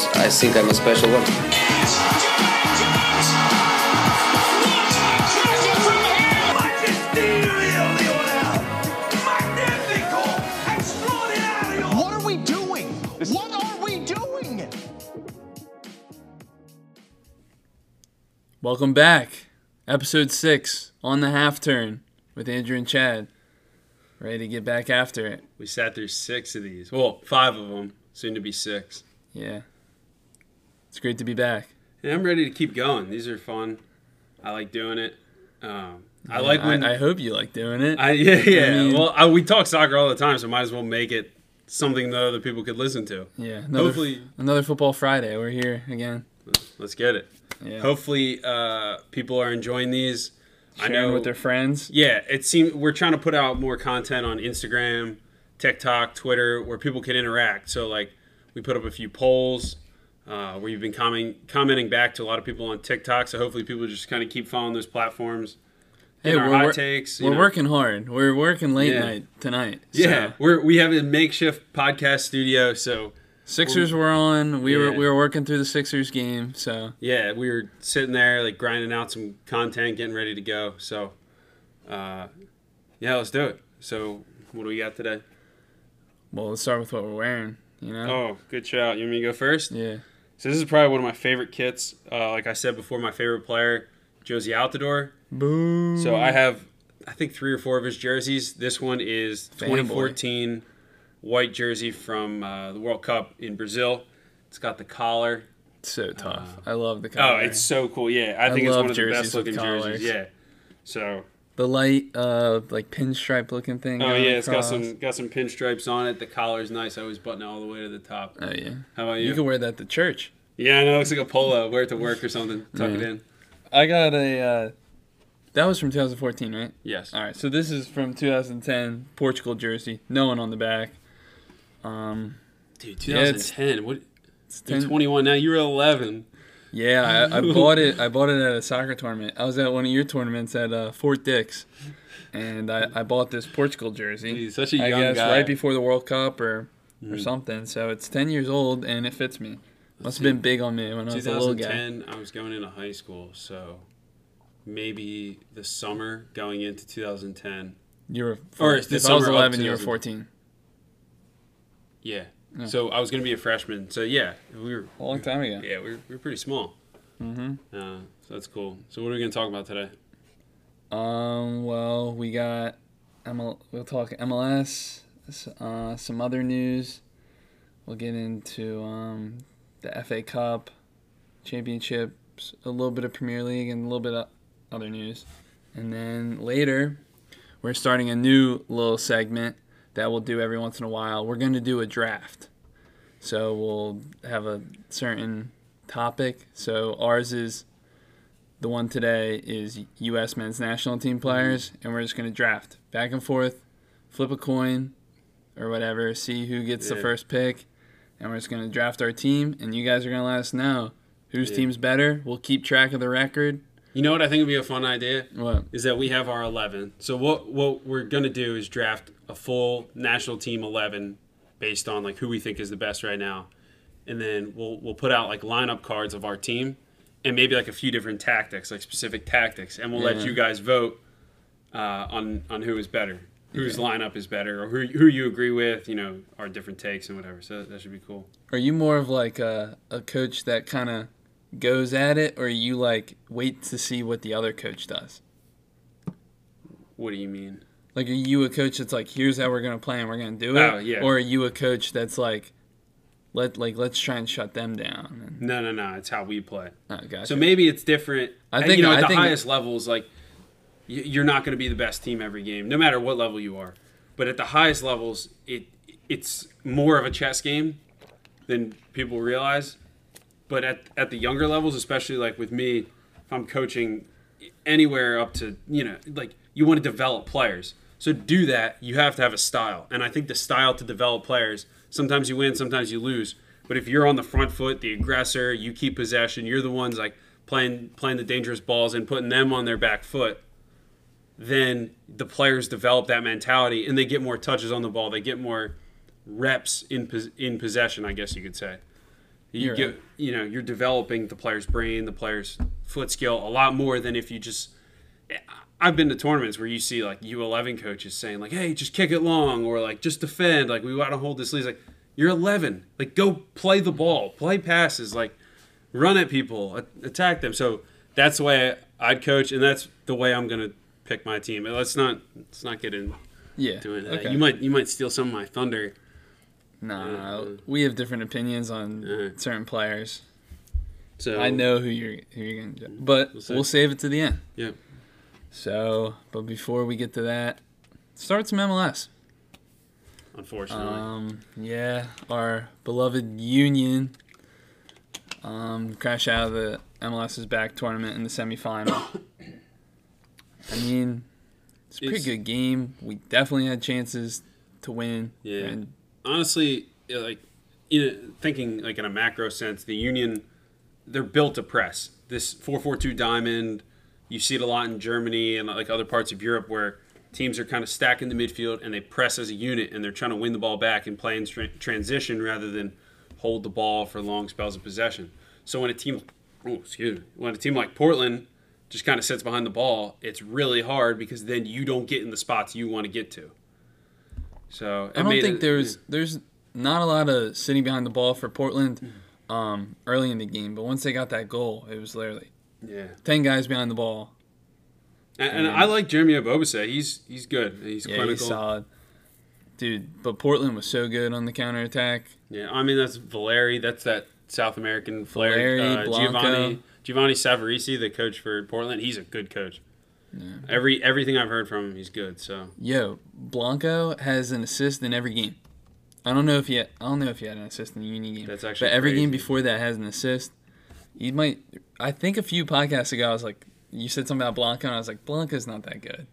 because I think I'm a special one. What are we doing? What are we doing? Welcome back. Episode 6 on the half turn with Andrew and Chad. Ready to get back after it. We sat through six of these. Well, five of them. Soon to be six. Yeah. It's great to be back. I'm ready to keep going. These are fun. I like doing it. Um, I like when I hope you like doing it. I, yeah, yeah. mean- well, I, we talk soccer all the time, so might as well make it something that other people could listen to. yeah. Another, Hopefully- another football Friday. We're here again. Let's get it. Yeah. Hopefully, uh, people are enjoying these. Sharing I know with their friends. Yeah, it seems we're trying to put out more content on Instagram, TikTok, Twitter, where people can interact. So like, we put up a few polls uh, where you've been comment, commenting back to a lot of people on TikTok. So hopefully, people just kind of keep following those platforms. Hey, our we're, hot takes. we're know. working hard. We're working late Yeah. night tonight. Yeah, So, we're we have a makeshift podcast studio. So Sixers were on. We were we were working through the Sixers game. So yeah, we were sitting there like grinding out some content, getting ready to go. So, uh, yeah, let's do it. So, what do we got today? well, let's start with what we're wearing. You know. Oh, good shout. You want me to go first? Yeah. So this is probably one of my favorite kits. Uh, like I said before, my favorite player, Jozy Altidore. Boom. So I have, I think three or four of his jerseys. This one is Fanboy. 2014 white jersey from uh, the World Cup in Brazil. It's got the collar. It's So tough. I love the collar. Oh, it's so cool. Yeah, I I think it's one of the best looking jerseys. Yeah. So the light, uh, like pinstripe looking thing. oh yeah, it's got some got some pinstripes on it. The collar's nice. I always button it all the way to the top. Oh yeah. How about You you? can wear that to church. yeah, I know. It looks like a polo. Wear it to work or something. Tuck it in. I got a. Uh, that was from 2014, right? Yes. All right. So this is from 2010 Portugal jersey. No one on the back. Um, Dude, Yeah, it's- 2010. what? it's You're 10 21 now. You were 11. Yeah, I, I bought it. I bought it at a soccer tournament. I was at one of your tournaments at uh, Fort Dix, and I, I bought this Portugal jersey. He's such a I young guess guy. Mm. right before the World Cup or or something. So it's ten years old and it fits me. Must have been big on me when I was a little guy. 2010, I was going into high school, so maybe the summer going into 2010. You were Or four, the if I was eleven, you were fourteen. Yeah. Yeah. So I was going to be a freshman. So yeah, we were. A long time ago. Yeah, we were, we were pretty small. Mm-hmm. Uh, so that's cool. So what are we going to talk about today? Um. Well, we got ML. We'll talk MLS. Uh, some other news. We'll get into um, the FA Cup, championships, a little bit of Premier League, and a little bit of other news. And then later, we're starting a new little segment that we'll do every once in a while. We're going to do a draft. So we'll have a certain topic. So ours is the one today is U.S. men's national team players, mm-hmm. and we're just going to draft back and forth, flip a coin or whatever, see who gets the first pick, and we're just going to draft our team, and you guys are going to let us know whose Yeah. team's better. We'll keep track of the record. You know what I think would be a fun idea What? is that we have our 11. So what what we're going to do is draft a full national team 11 based on like who we think is the best right now. And then we'll we'll put out like lineup cards of our team and maybe like a few different tactics, like specific tactics, and we'll let you guys vote uh, on on who is better, whose lineup is better, or who who you agree with. You know, our different takes and whatever. So that should be cool. Are you more of like a, a coach that kind of goes at it, or you like wait to see what the other coach does? What do you mean? Like, are you a coach that's like, here's how we're gonna play and we're gonna do it? Oh, yeah. Or are you a coach that's like, let like let's try and shut them down? No, no, no. It's how we play. oh, gotcha. So maybe it's different. I think- you know at I the think- highest levels, like you're not going to be the best team every game, no matter what level you are. But at the highest levels, it it's more of a chess game than people realize. But at at the younger levels, especially like with me, if I'm coaching anywhere up to you know like you want to develop players. So do that, you have to have a style, and I think the style to develop players. Sometimes you win, sometimes you lose. But if you're on the front foot, the aggressor, you keep possession. You're the ones like playing playing the dangerous balls and putting them on their back foot. Then the players develop that mentality, and they get more touches on the ball. They get more reps in in possession, I guess you could say. You You're get, you know, you're developing the player's brain, the player's foot skill a lot more than if you just. I've been to tournaments where you see like U11 coaches saying like, "Hey, just kick it long," or like, "Just defend." Like, we want to hold this lead. It's like, you're 11. Like, go play the ball, play passes, like, run at people, attack them. So that's the way I'd coach, and that's the way I'm gonna pick my team. And let's not let's not get into Yeah. it. Okay. You might you might steal some of my thunder. Nah, we have different opinions on certain players. So I know who you're who you're gonna but We'll see. we'll save it to the end. Yeah. So, but before we get to that, start some MLS. Unfortunately. Um, yeah, our beloved Union um, crashed out of the MLS's back tournament in the semifinal. I mean, it's a pretty It's- good game. We definitely had chances to win. Yeah. And honestly, like you know, thinking like in a macro sense, the Union they're built to press. This 4-4-2 diamond, you see it a lot in Germany and like other parts of Europe where teams are kind of stacking the midfield and they press as a unit and they're trying to win the ball back and play in tra- transition rather than hold the ball for long spells of possession. So when a team, oh excuse me, when a team like Portland just kind of sits behind the ball, it's really hard because then you don't get in the spots you want to get to. So I don't think it- there's there's not a lot of sitting behind the ball for Portland Mm-hmm. um, early in the game, but once they got that goal, it was literally yeah. ten guys behind the ball. And, and I like Jeremy Ebobisse. He's he's good. He's Yeah, clinical. he's solid, dude. But Portland was so good on the counterattack. Yeah, I mean that's Valeri. That's that South American flair. Valeri, uh, Giovanni Giovanni Savarese, the coach for Portland. He's a good coach. Every everything I've heard from him, he's good. So Yo, Blanco has an assist in every game. I don't know if he had, I don't know if he had an assist in the Uni game. That's actually But every game before that has an assist. He might. I think a few podcasts ago, I was like, you said something about Blanco, and I was like, Blanco's not that good.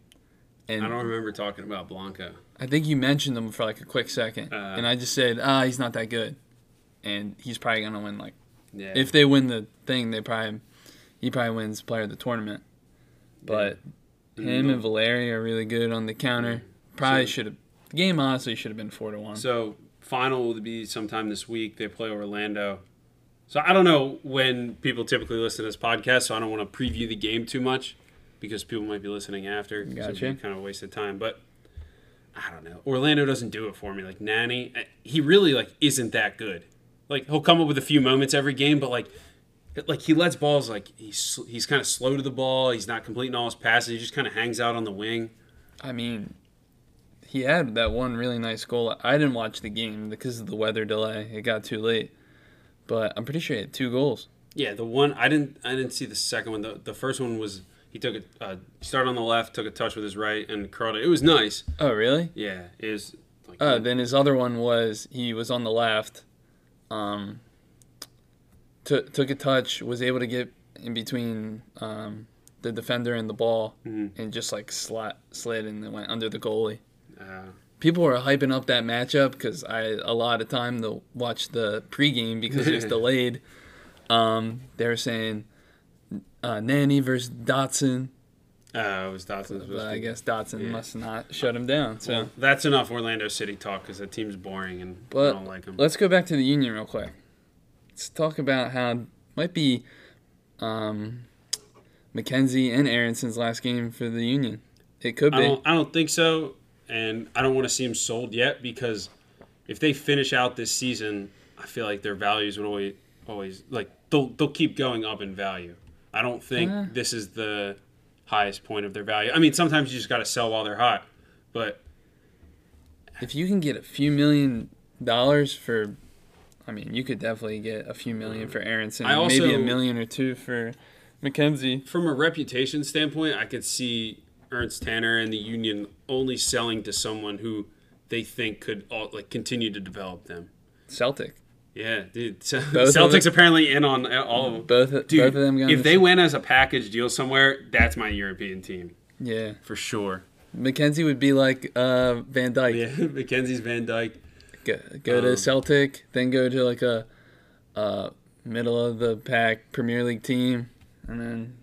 And I don't remember talking about Blanco. I think you mentioned him for like a quick second, Uh. and I just said, ah, he's not that good, and he's probably gonna win. Like, Yeah. if they win the thing, they probably he probably wins player of the tournament. But him and Valeri are really good on the counter. Probably So- should have. The game honestly should have been four to one. So final will be sometime this week. They play Orlando. So I don't know when people typically listen to this podcast, so I don't want to preview the game too much because people might be listening after. So Gotcha. be kind of a waste of time. But I don't know. Orlando doesn't do it for me. Like Nani, eh, he really like isn't that good. Like he'll come up with a few moments every game, but like like he lets balls like he's he's kind of slow to the ball. He's not completing all his passes. He just kind of hangs out on the wing. I mean, he had that one really nice goal. I didn't watch the game because of the weather delay. It got too late. But I'm pretty sure he had two goals. Yeah, the one I didn't I didn't see the second one. The, the first one was he took a uh, started on the left, took a touch with his right, and curled it. It was nice. Oh, really? Yeah, it was. Like, Uh, then his other one was he was on the left, um, took took a touch, was able to get in between um, the defender and the ball, Mhm. and just like slat, slid and then went under the goalie. uh, People were hyping up that matchup because I a lot of time to watch the pregame because it was delayed. Um, they were saying uh, Nani versus Dotson, uh, it was Dotson's. but I guess Dotson Yeah. must not shut him down. So. Well, that's enough Orlando City talk because that team's boring and I don't like them. let's go back to the Union real quick. Let's talk about how it might be um, McKenzie and Aaronson's last game for the Union. It could I be. don't. I don't think so, and I don't want to see them sold yet because if they finish out this season, I feel like their values would always, always like they'll they'll keep going up in value. I don't think Uh. this is the highest point of their value. I mean, sometimes you just got to sell while they're hot, but If you can get a few million dollars for, I mean, you could definitely get a few million for Aaronson. I maybe a million or two for McKenzie. from a reputation standpoint, I could see Ernst Tanner and the Union only selling to someone who they think could all, like continue to develop them. Celtic. Yeah, dude. So, Celtics them? apparently in on all of them. Both, Dude, both of them going if they went as a package deal somewhere, that's my European team Yeah. for sure. McKenzie would be like uh, Van Dijk. Yeah, McKenzie's Van Dijk. Go, go to Um, Celtic, then go to like a, uh middle of the pack Premier League team, and then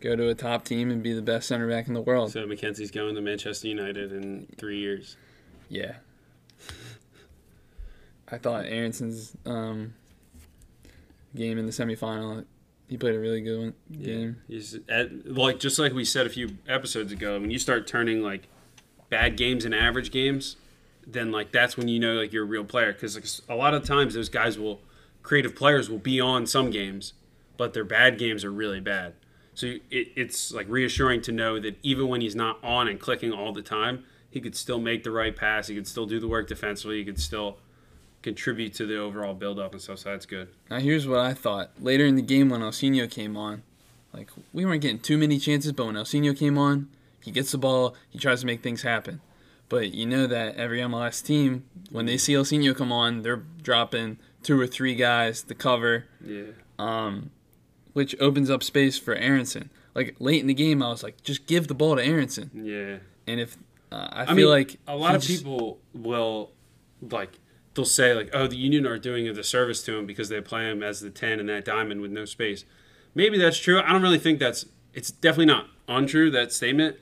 go to a top team and be the best center back in the world. So McKenzie's going to Manchester United in three years. yeah. I thought Aaronson's um, game in the semifinal. He played a really good one, game. He's at, like just like we said a few episodes ago. When you start turning like bad games and average games, then like that's when you know like you're a real player. Because like, a lot of times those guys will, creative players will be on some games, but their bad games are really bad. So it, it's like reassuring to know that even when he's not on and clicking all the time, he could still make the right pass. He could still do the work defensively. He could still contribute to the overall build up and stuff. So that's good. Now here's what I thought. Later in the game when Ilsinho came on, like we weren't getting too many chances, but when Ilsinho came on, he gets the ball, he tries to make things happen. But you know that every MLS team, when they see El Ilsinho come on, they're dropping two or three guys to cover, Yeah. um, which opens up space for Aaronson. Like late in the game, I was like, just give the ball to Aaronson. Yeah. And if uh, I I feel mean, like a lot of just- people will like they'll say like, "Oh, the Union are doing a disservice to him because they play him as the ten and that diamond with no space." Maybe that's true. I don't really think that's. It's definitely not untrue that statement.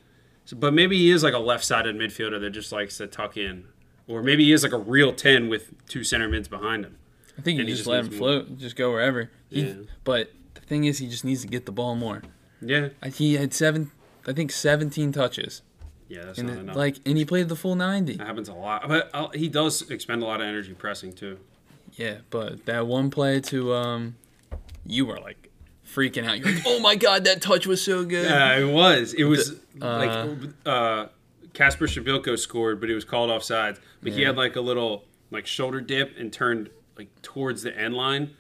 So, but maybe he is like a left-sided midfielder that just likes to tuck in, or maybe he is like a real ten with two center mids behind him. I think you he just just let him float, just go wherever. He, Yeah. But the thing is, he just needs to get the ball more. Yeah, He had seven, I think, seventeen touches, yeah, that's and not it- enough. like, and he played the full ninety. that happens a lot, but uh, he does expend a lot of energy pressing too. Yeah, but that one play to um, you were like freaking out. You're like, oh my god, that touch was so good. Yeah, it was. It was uh, like uh, Kacper Przybyłko scored, but he was called offsides. But he had like a little like shoulder dip and turned like towards the end line,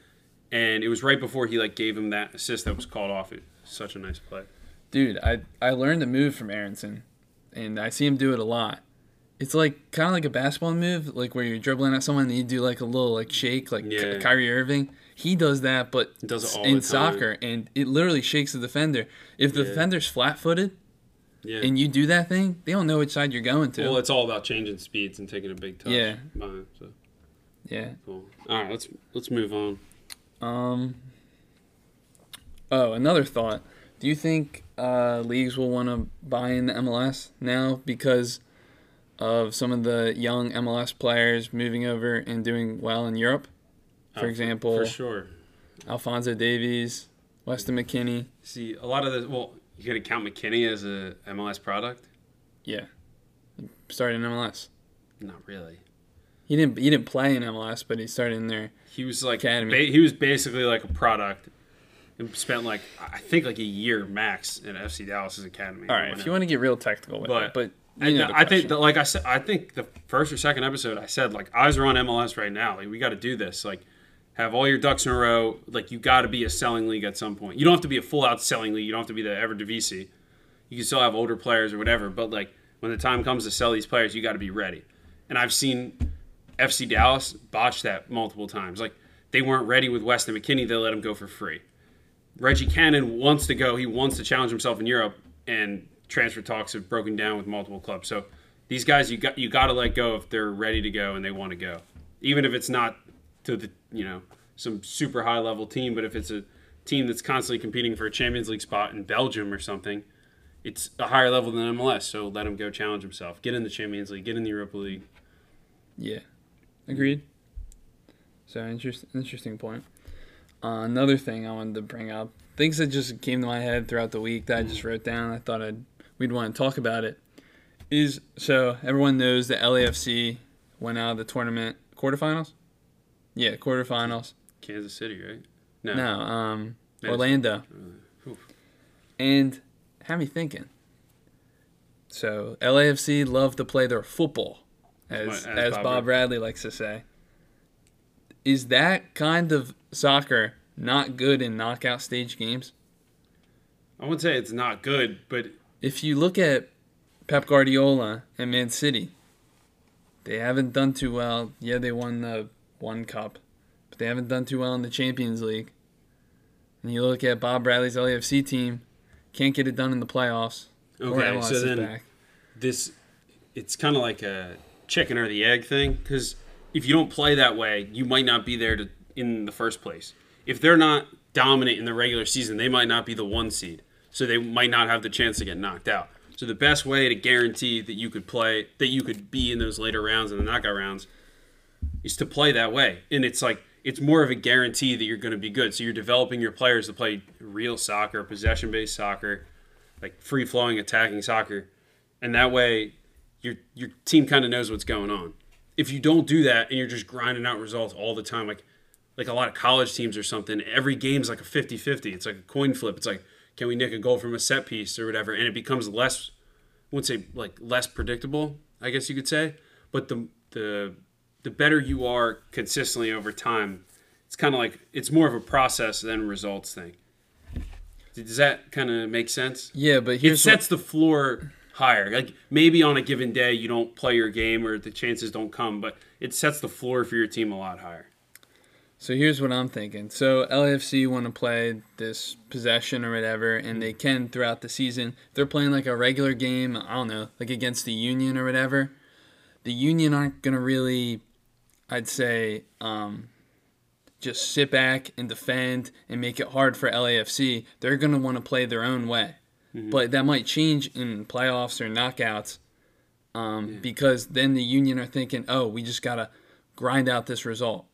and it was right before he like gave him that assist that was called off. It such a nice play. Dude, I I learned the move from Aaronson, and I see him do it a lot. It's like kind of like a basketball move, like where you're dribbling at someone and you do like a little like shake, like Yeah. Kyrie Irving. He does that, but does it all in soccer, and it literally shakes the defender. If the Yeah. defender's flat-footed Yeah. and you do that thing, they don't know which side you're going to. well, it's all about changing speeds and taking a big touch. Yeah. behind, so yeah. cool. All right, let's let's move on. Um. Oh, another thought. Do you think uh, leagues will want to buy in the MLS now because of some of the young MLS players moving over and doing well in Europe? For Uh, example, for sure. Alfonso Davies, Weston McKennie. See, a lot of the well, you got to count McKennie as a MLS product. Yeah, started in MLS. Not really. He didn't. He didn't play in MLS, but he started in there. He was like Academy. ba- he was basically like a product. And spent like I think like a year max in FC Dallas's academy. All right, if you want to get real technical with But- it, but I, you know I think that, like I said, I think the first or second episode I said like eyes are on MLS right now. Like we got to do this. Like have all your ducks in a row. Like you got to be a selling league at some point. You don't have to be a full out selling league. You don't have to be the Eredivisie. You can still have older players or whatever. But like when the time comes to sell these players, you got to be ready. And I've seen FC Dallas botch that multiple times. Like they weren't ready with Weston McKennie. They let him go for free. Reggie Cannon wants to go. He wants to challenge himself in Europe, and transfer talks have broken down with multiple clubs. So these guys, you got you got to let go if they're ready to go and they want to go, even if it's not to the you know some super high level team, but if it's a team that's constantly competing for a Champions League spot in Belgium or something, it's a higher level than MLS. So let him go challenge himself, get in the Champions League, get in the Europa League. Yeah, agreed. So interest, interesting point. Uh, another thing I wanted to bring up, things that just came to my head throughout the week that I just wrote down. I thought I'd we'd want to talk about it. Is so everyone knows that LAFC went out of the tournament quarterfinals. Yeah, quarterfinals. Kansas City, right? No, No, um, Orlando, Oof. and had me thinking. So LAFC love to play their football, as As as, Bob Bob, Bradley likes to say. Is that kind of soccer not good in knockout stage games? I wouldn't say it's not good, but If you look at Pep Guardiola and Man City, they haven't done too well. Yeah, they won the one cup, but they haven't done too well in the Champions League. And you look at Bob Bradley's LAFC team, can't get it done in the playoffs. Okay, so then back. this it's kind of like a chicken or the egg thing because if you don't play that way, you might not be there to in the first place. If they're not dominant in the regular season, they might not be the one seed, so they might not have the chance to get knocked out. So the best way to guarantee that you could play, that you could be in those later rounds and the knockout rounds, is to play that way. And it's like it's more of a guarantee that you're going to be good. So you're developing your players to play real soccer, possession based soccer, like free flowing attacking soccer, and that way your your team kind of knows what's going on. If you don't do that and you're just grinding out results all the time, like like a lot of college teams or something, every game's like a 50-50. It's like a coin flip. It's like can we nick a goal from a set piece or whatever, and it becomes less I wouldn't say like less predictable, I guess you could say, but the the the better you are consistently over time, it's kind of like it's more of a process than results thing. Does that kind of make sense? Yeah, but It sets the floor higher. Like maybe on a given day you don't play your game or the chances don't come, but it sets the floor for your team a lot higher. So here's what I'm thinking. So LAFC want to play this possession or whatever, and they can throughout the season. They're playing like a regular game. I don't know, like against the Union or whatever. The Union aren't gonna really, I'd say, um, just sit back and defend and make it hard for LAFC. They're gonna want to play their own way, but that might change in playoffs or knockouts, um, because then the Union are thinking, oh, we just gotta grind out this result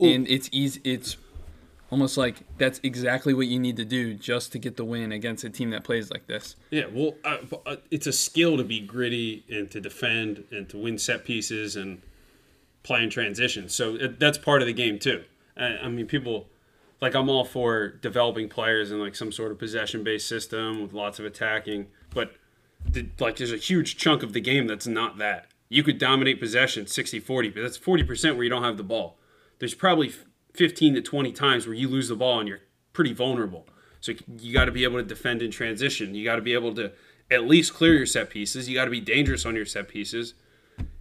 and it's easy. It's almost like that's exactly what you need to do just to get the win against a team that plays like this. Yeah, well, uh, it's a skill to be gritty and to defend and to win set pieces and play in transition. So it, that's part of the game too. I, I mean, people like I'm all for developing players in like some sort of possession-based system with lots of attacking, but the, like there's a huge chunk of the game that's not that. You could dominate possession 60-40, but that's 40% where you don't have the ball. There's probably 15 to 20 times where you lose the ball and you're pretty vulnerable. So you got to be able to defend in transition. You got to be able to at least clear your set pieces. You got to be dangerous on your set pieces.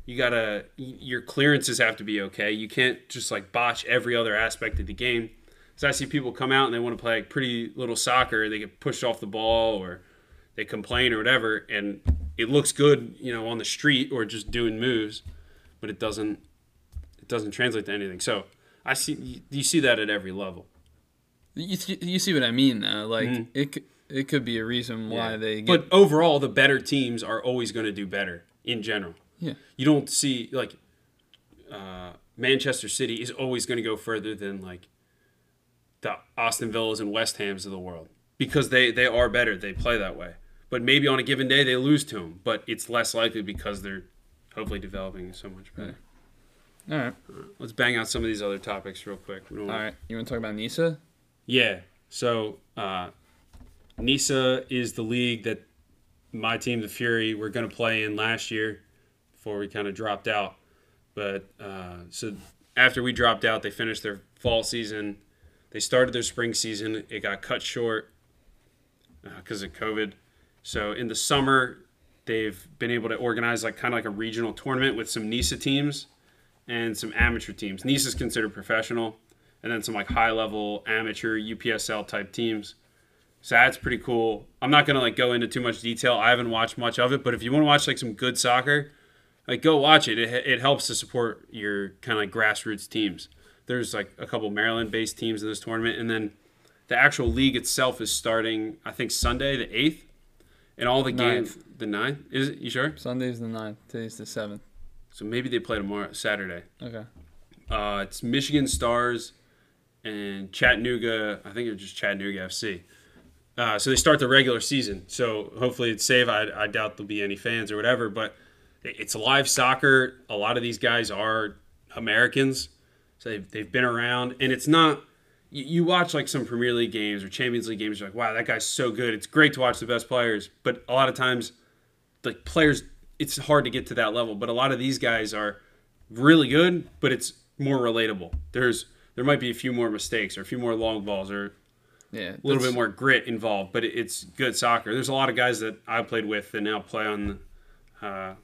You got to your clearances have to be okay. You can't just like botch every other aspect of the game. So I see people come out and they want to play like pretty little soccer. They get pushed off the ball or they complain or whatever, and it looks good, you know, on the street or just doing moves, but it doesn't it doesn't translate to anything. So I see you see that at every level. You, see- you see what I mean? Like mm-hmm. it, it could be a reason why Yeah. they get. But overall, the better teams are always going to do better in general. Yeah, You don't see like uh, Manchester City is always going to go further than like the Aston Villas and West Hams of the world because they they are better. They play that way. But maybe on a given day they lose to them, but it's less likely because they're hopefully developing so much better. all right, Let's bang out some of these other topics real quick. All wanna- right. You want to talk about NISA? Yeah. So uh, NISA is the league that my team, the Fury, were going to play in last year before we kind of dropped out. But uh, so after we dropped out, they finished their fall season. They started their spring season. It got cut short because of COVID. So in the summer, they've been able to organize like kind of like a regional tournament with some NISA teams and some amateur teams. NISA is considered professional, and then some like high level amateur UPSL type teams. So that's pretty cool. I'm not gonna like go into too much detail. I haven't watched much of it, but if you want to watch like some good soccer, like go watch it. It, it helps to support your kind of like grassroots teams. There's like a couple Maryland based teams in this tournament, and then the actual league itself is starting. I think Sunday the eighth, and all the games Ninth. the 9th. Is it? You sure? Sunday's the 9th. Today's the seventh. So maybe they play tomorrow, Saturday. Okay. Uh, it's Michigan Stars and Chattanooga. I think it's just Chattanooga FC. Uh, so they start the regular season. So hopefully it's safe. I, I doubt there'll be any fans or whatever, but it's live soccer. A lot of these guys are Americans, so they've, they've been around, and it's not. You, you watch like some Premier League games or Champions League games. You're like, wow, that guy's so good. It's great to watch the best players, but a lot of times, like players, it's hard to get to that level. But a lot of these guys are really good, but it's more relatable. There's there might be a few more mistakes or a few more long balls or Yeah. a little bit more grit involved, but it- it's good soccer. There's a lot of guys that I played with that now play on uh,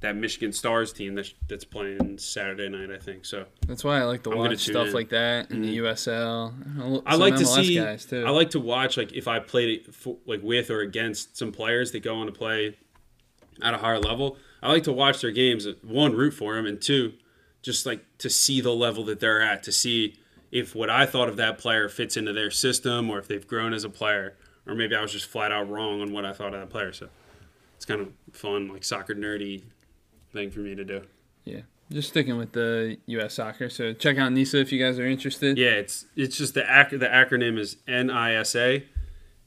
that Michigan Stars team that's, that's playing Saturday night, I think. So That's why I like to watch stuff in. Mm-hmm. like that in the USL. I like to see. guys too. I like to watch like if I played it for, like with or against some players that go on to play at a higher level. I like to watch their games. One, root for them, and two, just like to see the level that they're at. To see if what I thought of that player fits into their system, or if they've grown as a player, or maybe I was just flat out wrong on what I thought of that player. So it's kind of fun, like soccer nerdy thing for me to do. yeah. just sticking with the U.S. soccer. So check out NISA if you guys are interested. Yeah, it's it's just the ac- the acronym is NISA,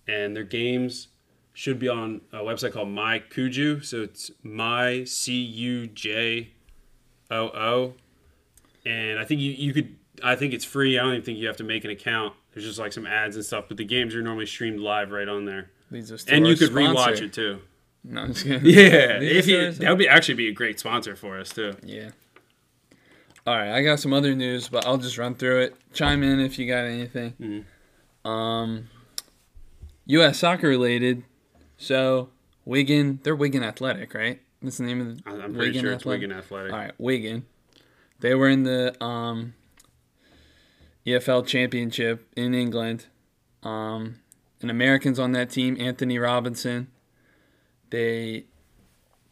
and their games should be on a website called MyCujoo. So it's My C U J O O, and I think you you could I think it's free. I don't even think you have to make an account. There's just like some ads and stuff, but the games are normally streamed live right on there, Leads us to and you could sponsor. rewatch it too. No, I'm just kidding. Yeah, if you, that would be actually be a great sponsor for us too. Yeah. All right, I got some other news, but I'll just run through it. Chime in if you got anything. Mhm. Um, U.S. soccer related. So Wigan, they're Wigan Athletic, right? That's the name of the. I'm pretty sure it's Wigan Athletic. All right, Wigan. They were in the um, EFL Championship in England. Um, an Americans on that team, Antonee Robinson. They,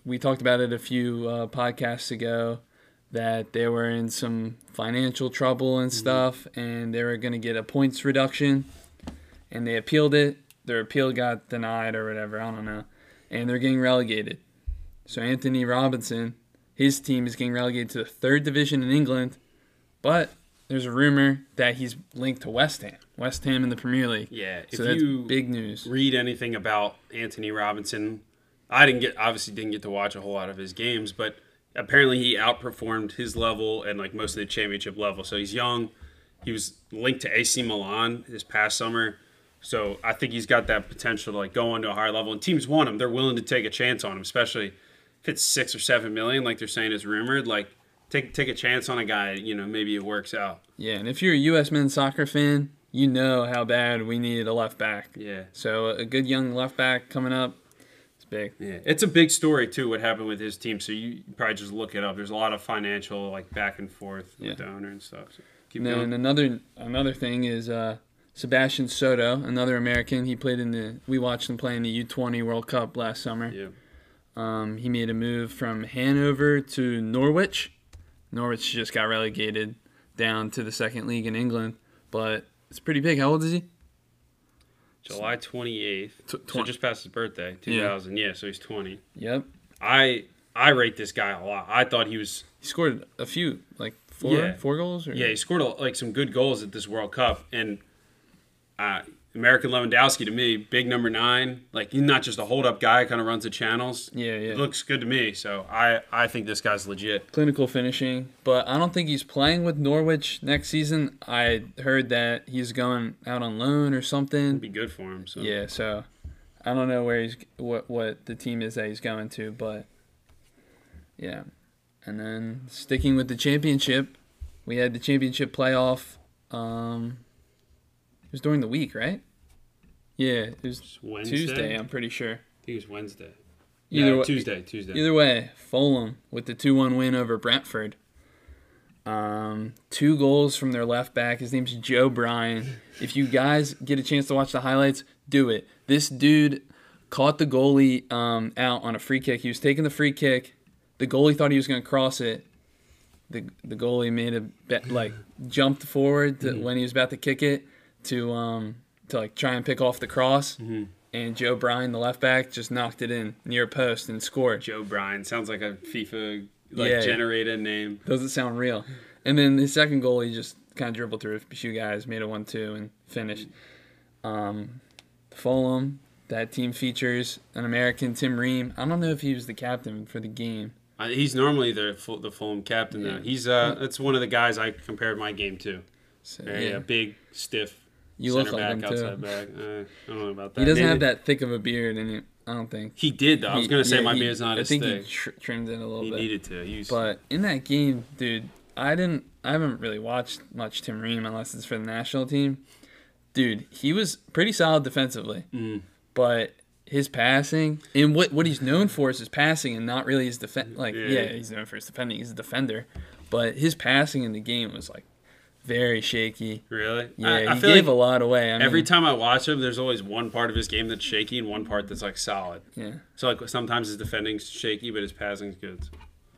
we talked about it a few uh, podcasts ago, that they were in some financial trouble and stuff, and they were going to get a points reduction, and they appealed it. Their appeal got denied or whatever. I don't know, and they're getting relegated. So Antonee Robinson, his team is getting relegated to the third division in England, but there's a rumor that he's linked to West Ham. West Ham in the Premier League. Yeah, if So that's you big news. read anything about Antonee Robinson, I didn't get obviously didn't get to watch a whole lot of his games, but apparently he outperformed his level and like most of the championship level. So he's young. He was linked to AC Milan this past summer. So I think he's got that potential to like go on to a higher level. And teams want him. They're willing to take a chance on him, especially if it's six or seven million, like they're saying is rumored. Like take take a chance on a guy, you know, maybe it works out. Yeah, and if you're a U.S. men's soccer fan, you know how bad we need a left back. Yeah. So a good young left back coming up, big. Yeah, it's a big story too. What happened with his team? So you probably just look it up. There's a lot of financial like back and forth Yeah. with the owner and stuff. So keep And then going. another another thing is uh, Sebastian Soto, another American. He played in the. We watched him play in the U20 World Cup last summer. Yeah, Um, he made a move from Hanover to Norwich. Norwich just got relegated down to the second league in England, but it's pretty big. How old is he? July 28th. Tw- so just past his birthday, 2000. Yeah. so he's 20. Yep. I I rate this guy a lot. I thought he was He scored a few, like four, Yeah. four goals. Or? yeah he scored a, like some good goals at this World Cup and uh, American Lewandowski to me big number nine. Like he's not just a hold up guy. Kind of runs the channels. Yeah, yeah. It looks good to me. So I I think this guy's legit. clinical finishing, but I don't think he's playing with Norwich next season. I heard that he's going out on loan or something. Be good for him. So Yeah, so I don't know where he's what what the team is that he's going to, but yeah. And then sticking with the championship, we had the championship playoff. Um, it was during the week, right? Yeah, it was Wednesday. Tuesday. I'm pretty sure. I think it was Wednesday. Either yeah, way- Tuesday. Tuesday. Either way, Fulham with the 2 1 win over Brentford. Um, two goals from their left back. His name's Joe Bryan. If you guys get a chance to watch the highlights, do it. This dude caught the goalie um, out on a free kick. He was taking the free kick. The goalie thought he was going to cross it. The, the goalie made a bet, like jumped forward to, when he was about to kick it to um to like try and pick off the cross. And Joe Bryan, the left back, just knocked it in near post and scored. Joe Bryan sounds like a FIFA like Yeah. generated name. Doesn't sound real. And then his second goal, he just kind of dribbled through a few guys, made a one-two, and finished. Um, Fulham, that team features an American, Tim Ream. I don't know if he was the captain for the game. Uh, he's normally the full, the Fulham captain. Though. He's uh, that's one of the guys I compared my game to. So, Very yeah. uh, big, stiff. You center look like back, him, outside too. back. Uh, I don't know about that. He doesn't Maybe- have that thick of a beard in it. I don't think. He did though. I was He- gonna say yeah, my he- beard's not I as think thick. he tr- trimmed it a little He bit. needed to. He was, But in that game, dude, I didn't. I haven't really watched much Tim Ream unless it's for the national team. Dude, he was pretty solid defensively, Mm. but his passing and what what he's known for is his passing and not really his defense. Like, Yeah. yeah. he's known for his defending. He's a defender, but his passing in the game was like very shaky. really. Yeah, I, I he feel gave like a lot away. I mean, every time I watch him, there's always one part of his game that's shaky and one part that's like solid. yeah. So like sometimes his defending's shaky, but his passing's good.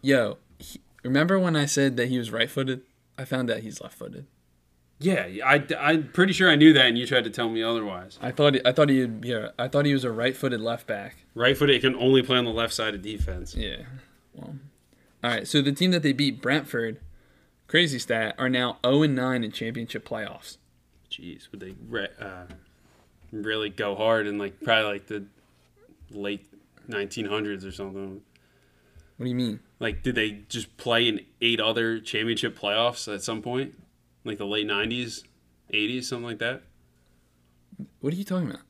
Yo, he, remember when I said that he was right-footed? I found out he's left-footed. Yeah, I, I'm pretty sure I knew that, and you tried to tell me otherwise. I thought I thought he'd be a, I thought he was a right-footed left back. Right footed can only play on the left side of defense. Yeah. Well, All right, so the team that they beat, Brentford, crazy stat, are now 0 and 9 in championship playoffs. Jeez, would they re- uh, really go hard in like probably like the late 1900s or something? What do you mean? Like, did they just play in eight other championship playoffs at some point, like the late 90s, 80s, something like that? What are you talking about?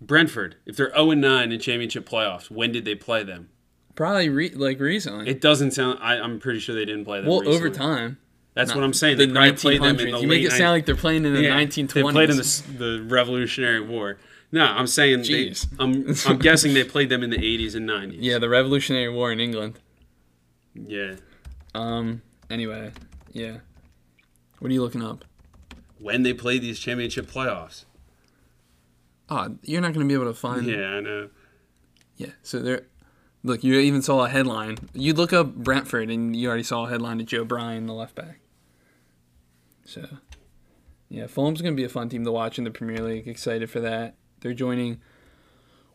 Brentford, if they're 0 and 9 in championship playoffs, when did they play them? Probably re- like recently. It doesn't sound. I, I'm pretty sure they didn't play them. well, recently. over time. That's Not- what I'm saying. The They probably played them 1900s. in the You make it sound like they're playing in the Yeah, 1920s. They played in the, the Revolutionary War. No, I'm saying they, I'm I'm guessing they played them in the 80s and 90s. Yeah, the Revolutionary War in England. Yeah. Um. Anyway, yeah. What are you looking up? When they played these championship playoffs. Oh, you're not going to be able to find. Yeah, I know. Yeah. So there. Look, you even saw a headline. You look up Brentford, and you already saw a headline to Joe Bryan, the left back. So, yeah, Fulham's going to be a fun team to watch in the Premier League. Excited for that. They're joining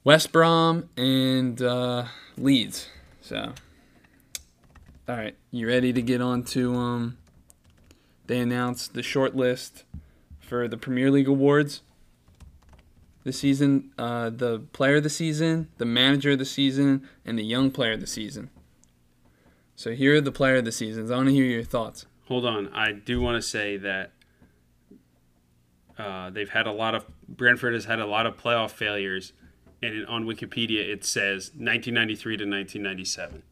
West Brom and uh, Leeds. So, all right, you ready to get on to? Um, they announced the short list for the Premier League awards this season uh, the player of the season, the manager of the season, and the young player of the season. So here are the player of the seasons. I want to hear your thoughts. Hold on. I do want to say that uh, they've had a lot of Brentford has had a lot of playoff failures, and on Wikipedia it says 1993 to 1997.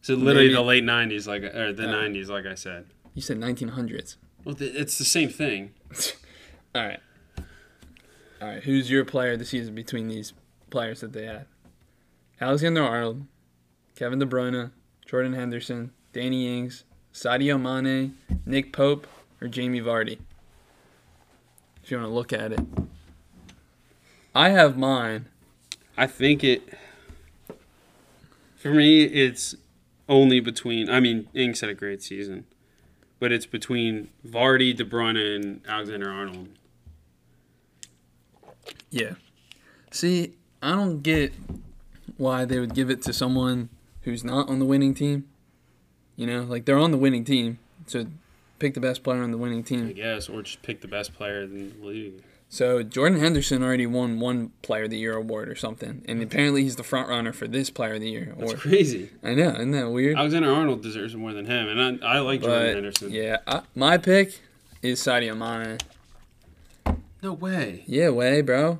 So literally Maybe- the late 90s, like or the Oh. 90s, like I said. You said 1900s. Well, th- it's the same thing. All right. All right. Who's your player the season between these players that they had? Alexander Arnold, Kevin De Bruyne, Jordan Henderson, Danny Ings, Sadio Mane, Nick Pope, or Jamie Vardy. If you want to look at it, I have mine. I think it. For me, it's only between. I mean, Ings had a great season, but it's between Vardy, De Bruyne, and Alexander Arnold. Yeah. See, I don't get why they would give it to someone who's not on the winning team. You know, like they're on the winning team, so pick the best player on the winning team. I guess, or just pick the best player in the league. So Jordan Henderson already won one Player of the Year award or something, and apparently he's the front runner for this Player of the Year That's crazy. I know, isn't that weird? Alexander Arnold deserves more than him, and I, I like Jordan Henderson. yeah, I, my pick is Sadio Mane. No way. Yeah, way, bro.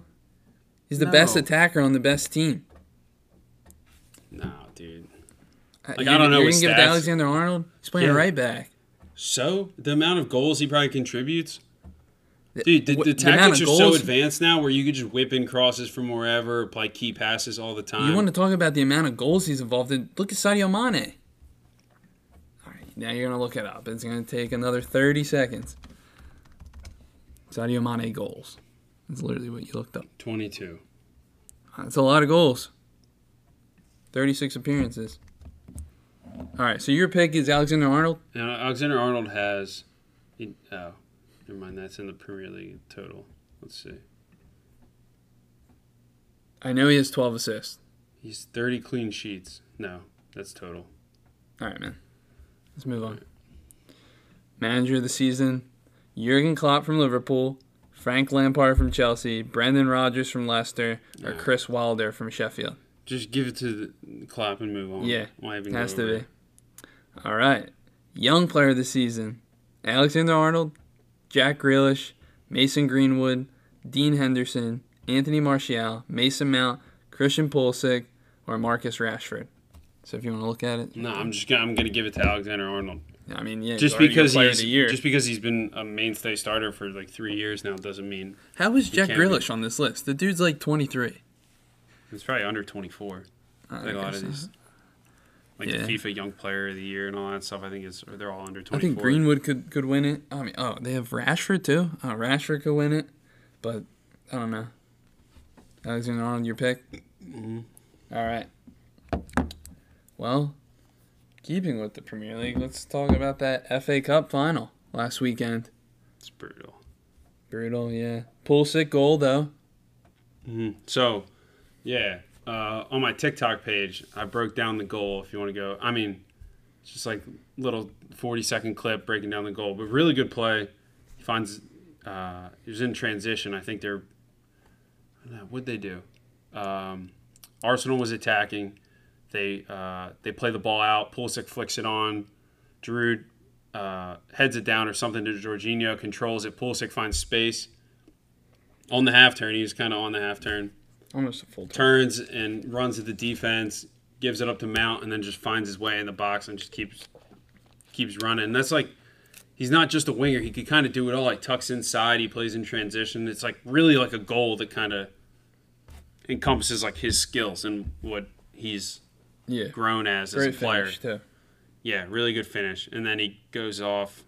He's the best attacker on the best team. No, dude. Uh, like, I don't know You're gonna give it to. Alexander Arnold? He's playing Yeah. right back. So the amount of goals he probably contributes. Dude, the, the the tactics are so advanced now where you could just whip in crosses from wherever, or play key passes all the time. You want to talk about the amount of goals he's involved in? Look at Sadio Mane. All right, now you're gonna look it up. It's gonna take another 30 seconds. Sadio Mane goals. That's literally what you looked up. 22. That's a lot of goals. 36 appearances. All right, so your pick is Alexander Arnold. Now, Alexander Arnold has. he- oh, never mind. That's in the Premier League total. Let's see. I know he has 12 assists. He's 30 clean sheets. No, that's total. All right, man. Let's move on. Manager of the season: Jurgen Klopp from Liverpool, Frank Lampard from Chelsea, Brendan Rodgers from Leicester, or. Chris Wilder from Sheffield. Just give it to the Klopp and move on. Yeah, Why even Has to be. All right. Young player of the season: Alexander Arnold, Jack Grealish, Mason Greenwood, Dean Henderson, Anthony Martial, Mason Mount, Christian Pulisic, or Marcus Rashford. So if you want to look at it, No, I'm just gonna, I'm gonna give it to Alexander Arnold. I mean, yeah, Just he's already your because he's just because he's been a mainstay starter for like three years now doesn't mean How is Jack can't be. On this list? The dude's like 23. It's probably under 24. Uh, Like a lot of so- these, like Yeah. the FIFA Young Player of the Year and all that stuff. I think it's they're all under 24. I think Greenwood could, could win it. I mean, oh, they have Rashford too. Oh, Rashford could win it, but I don't know. Alexander Arnold, your pick. Mm-hmm. All right. Well, keeping with the Premier League, let's talk about that FA Cup final last weekend. It's brutal. Brutal, yeah. Pulisic goal though. Hmm. So, yeah, uh, on my TikTok page, I broke down the goal. If you want to go, I mean, It's just like little 40 second clip breaking down the goal, but really good play. He finds uh, he was in transition. I think they're what'd they do? Um, Arsenal was attacking. They uh, they play the ball out. Pulisic flicks it on. Giroud uh, heads it down or something to Jorginho. Controls it. Pulisic finds space on the half turn. He was kind of on the half turn. Almost a full turn. Turns and runs at the defense. Gives it up to Mount and then just finds his way in the box and just keeps keeps running. And that's like he's not just a winger. He could kind of do it all. Like tucks inside. He plays in transition. It's like really like a goal that kind of encompasses like his skills and what he's Yeah. grown as Great as a player. too. Yeah, really good finish. And then he goes off.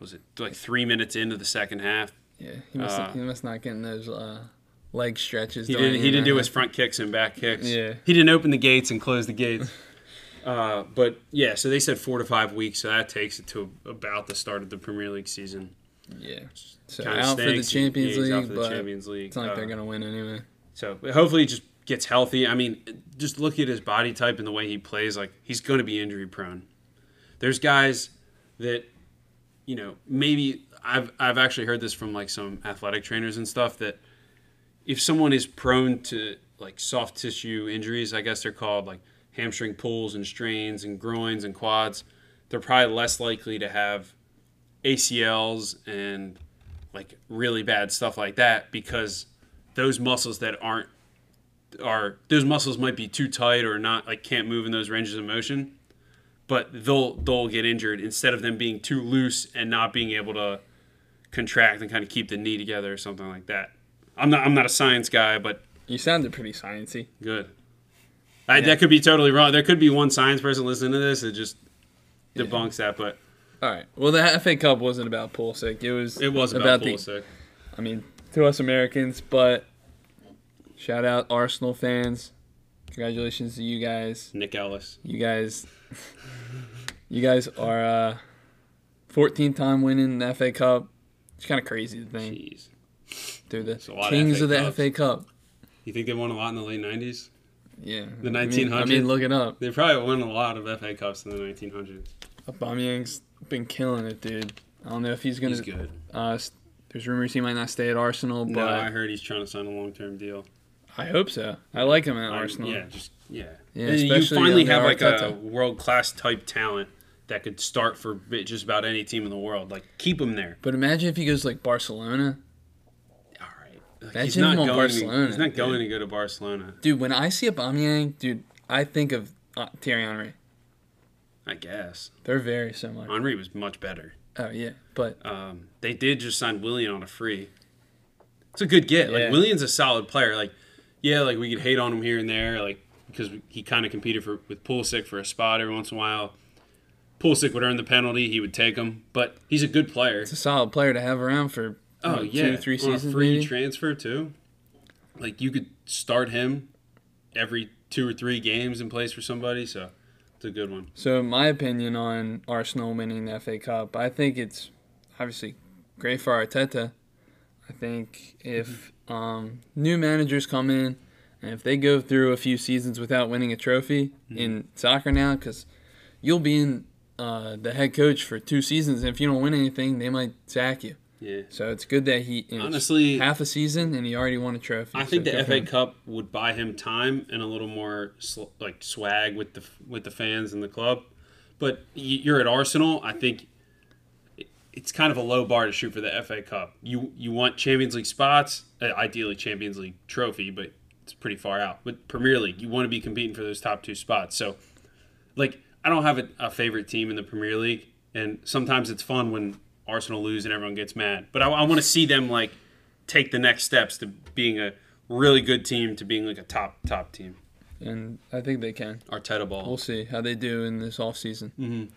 Was it like three minutes into the second half? Yeah. He must Uh, he must not getting those uh, leg stretches. He didn't. He didn't do his front kicks and back kicks. Yeah. He didn't open the gates and close the gates. uh, but yeah, so they said four to five weeks, so that takes it to about the start of the Premier League season. Yeah. So Kinda out for the. Champions Yeah, out League, for the but Champions League. it's not like Uh, they're gonna win anyway. So hopefully he just gets healthy. I mean, just look at his body type and the way he plays. Like he's going to be injury prone. There's guys that, you know, maybe I've I've actually heard this from like some athletic trainers and stuff that if someone is prone to like soft tissue injuries, I guess they're called like hamstring pulls and strains and groins and quads, they're probably less likely to have ACLs and like really bad stuff like that because those muscles that aren't are those muscles might be too tight or not like can't move in those ranges of motion but they'll they'll get injured instead of them being too loose and not being able to contract and kind of keep the knee together or something like that i'm not i'm not a science guy but You sounded pretty sciencey. good I, that could be totally wrong there could be one science person listening to this that just debunks that but All right. Well, the FA Cup wasn't about Pulisic. It was. it was about, the. Pulisic. I mean, to us Americans, but shout out Arsenal fans. Congratulations to you guys. nick ellis You guys, you guys are uh, 14 time winning the FA Cup. It's kind of crazy to think, jeez dude. The a kings of the Cups. FA Cup. you think they won a lot in the late 90s Yeah, The I mean- 1900s? I mean, look it up. they probably won a lot of fa cups in the 1900s Aubameyang's been killing it, dude. I don't know if he's gonna. he's good Uh, there's rumors he might not stay at Arsenal, but no i heard he's trying to sign a long-term deal I hope so. I like him at I- Arsenal. Yeah, just yeah. Yeah, you finally have like a world class type talent that could start for just about any team in the world. Like keep him there. But imagine if he goes like Barcelona. Like, Imagine he's not him on going. Barcelona, he's not going dude. to go to Barcelona. Dude, when I see a Aubameyang, dude, I think of uh, Thierry Henry. I guess They're very similar. Henry was much better. Oh yeah, but Um, they did just sign Willian on a free. It's a good get. Yeah. Like Willian's a solid player. Like yeah, like we could hate on him here and there, like because he kind of competed for with Pulisic for a spot every once in a while. Pulisic would earn the penalty, he would take him, but he's a good player. it's a solid player to have around for Oh yeah, two, three seasons. free maybe? transfer too. Like you could start him every two or three games and plays for somebody, so it's a good one. So my opinion on Arsenal winning the FA Cup, I think it's obviously great for Arteta. I think if um, new managers come in and if they go through a few seasons without winning a trophy in soccer now, because you'll be in uh, the head coach for two seasons, and if you don't win anything, they might sack you. Yeah. So it's good that he Honestly, half a season and he already won a trophy. I think So the FA him. Cup would buy him time and a little more sl- like swag with the with the fans and the club. But you're at Arsenal. I think it's kind of a low bar to shoot for the FA Cup. You you want Champions League spots, uh, ideally Champions League trophy, but it's pretty far out. But Premier League, you want to be competing for those top two spots. So, like, I don't have a, a favorite team in the Premier League, and sometimes it's fun when Arsenal lose and everyone gets mad. But I, I want to see them like take the next steps to being a really good team to being like a top top team. and I think they can. Arteta ball. We'll see how they do in this off season. Mhm.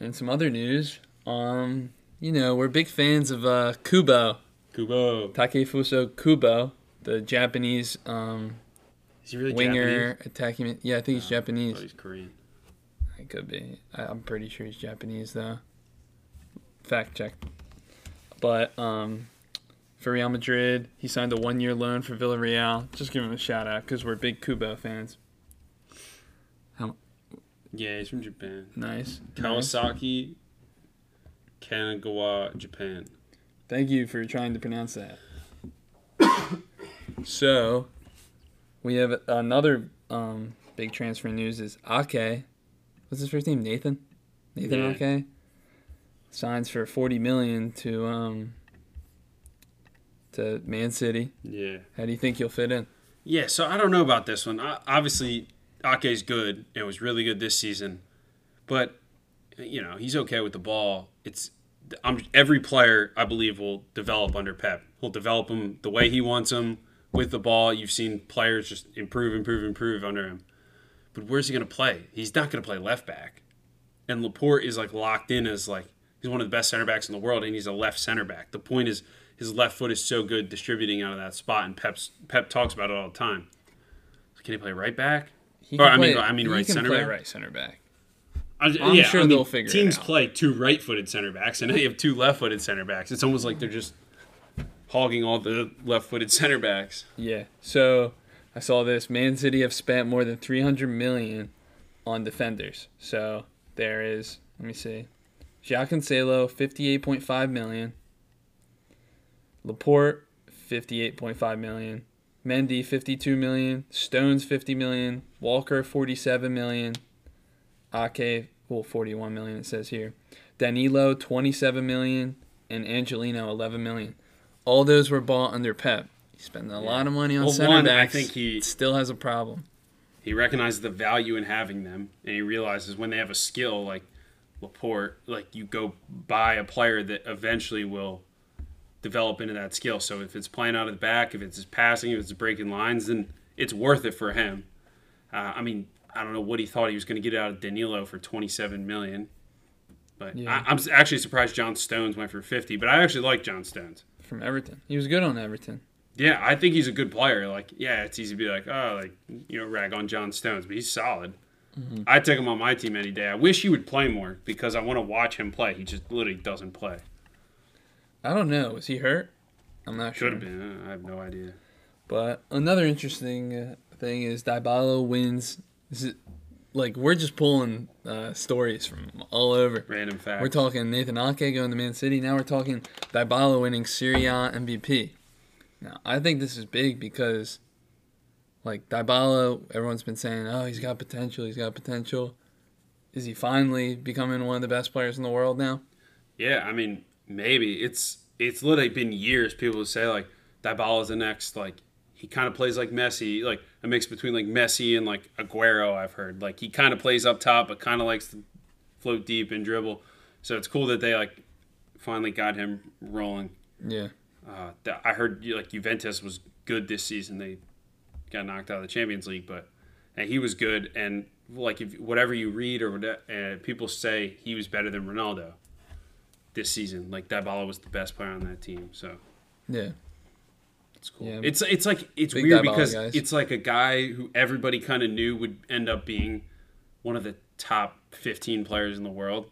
And some other news. Um, you know, we're big fans of uh, Kubo, Kubo. Takefusa Kubo, the Japanese um, Is he really winger Japanese? attacking. Yeah, I think he's Japanese. Oh, he's Korean. It could be. I, I'm pretty sure he's Japanese though. Fact check. But um, for Real Madrid, he signed a one-year loan for Villarreal. Just give him a shout out because we're big Kubo fans. How, Yeah, he's from Japan. Nice. nice. Kawasaki, Kanagawa, Japan. Thank you for trying to pronounce that. so, we have another um, big transfer news is Ake. What's his first name? Nathan. Nathan Yeah. Ake signs for forty million to um to Man City. Yeah. How do you think you'll fit in? Yeah, so I don't know about this one. O- Obviously, Ake's good and was really good this season, but you know he's okay with the ball. It's I'm, every player I believe will develop under Pep. He'll develop him the way he wants him with the ball. You've seen players just improve, improve, improve under him. But where's he going to play? He's not going to play left back, and Laporte is like locked in as like he's one of the best center backs in the world, and he's a left center back. The point is his left foot is so good distributing out of that spot, and Pep's, Pep talks about it all the time. Can he play right back? He Or, can I mean- play- I mean he right can center play back? right center back. I'm, I'm sure they'll figure it Teams play two right-footed center backs, and they have two left-footed center backs. It's almost like they're just hogging all the left-footed center backs. Yeah. So I saw this. Man City have spent more than 300 million on defenders. So there is. Let me see. Cancelo, 58.5 million. Laporte, 58.5 million. Mendy, 52 million. Stones, 50 million. Walker, 47 million. Ake, well, 41 million. It says here. Danilo, 27 million, and Angelino, 11 million. All those were bought under Pep. He's spending a lot of money on Well, center one, I backs. think he- still has a problem. He recognizes the value in having them, and he realizes when they have a skill like Laporte, like you go buy a player that eventually will develop into that skill. So if it's playing out of the back, if it's his passing, if it's breaking lines, then it's worth it for him. Uh, I mean, I don't know what he thought he was going to get out of Danilo for 27 million, but Yeah. I, I'm actually surprised John Stones went for 50. But I actually like John Stones. From Everton. He was good on Everton. Yeah, I think he's a good player. Like, yeah, it's easy to be like, oh, like you know, rag on John Stones, but he's solid. I'd take him on my team any day. I wish he would play more because I want to watch him play. He just literally doesn't play. I don't know. Is he hurt? I'm not sure. Should have been. I have no idea. But another interesting uh, thing is Dybala wins. This is, like we're just pulling uh, stories from all over. Random fact. We're talking Nathan Ake going to Man City. Now we're talking Dybala winning Serie A MVP. Now I think this is big because, like Dybala, everyone's been saying, oh, he's got potential. He's got potential. Is he finally becoming one of the best players in the world now? Yeah, I mean, maybe it's it's literally been years. People say like Dybala is the next like he kind of plays like Messi, like a mix between like Messi and like Aguero. I've heard like he kind of plays up top, but kind of likes to float deep and dribble. So it's cool that they like finally got him rolling. Yeah. Uh, I heard like Juventus was good this season. They got knocked out of the Champions League, but and he was good. And like if whatever you read or whatever, uh, people say he was better than Ronaldo this season. Like Dybala was the best player on that team. So Yeah. it's cool. Yeah. It's it's like it's weird Dybala because guys. it's like a guy who everybody kind of knew would end up being one of the top 15 players in the world.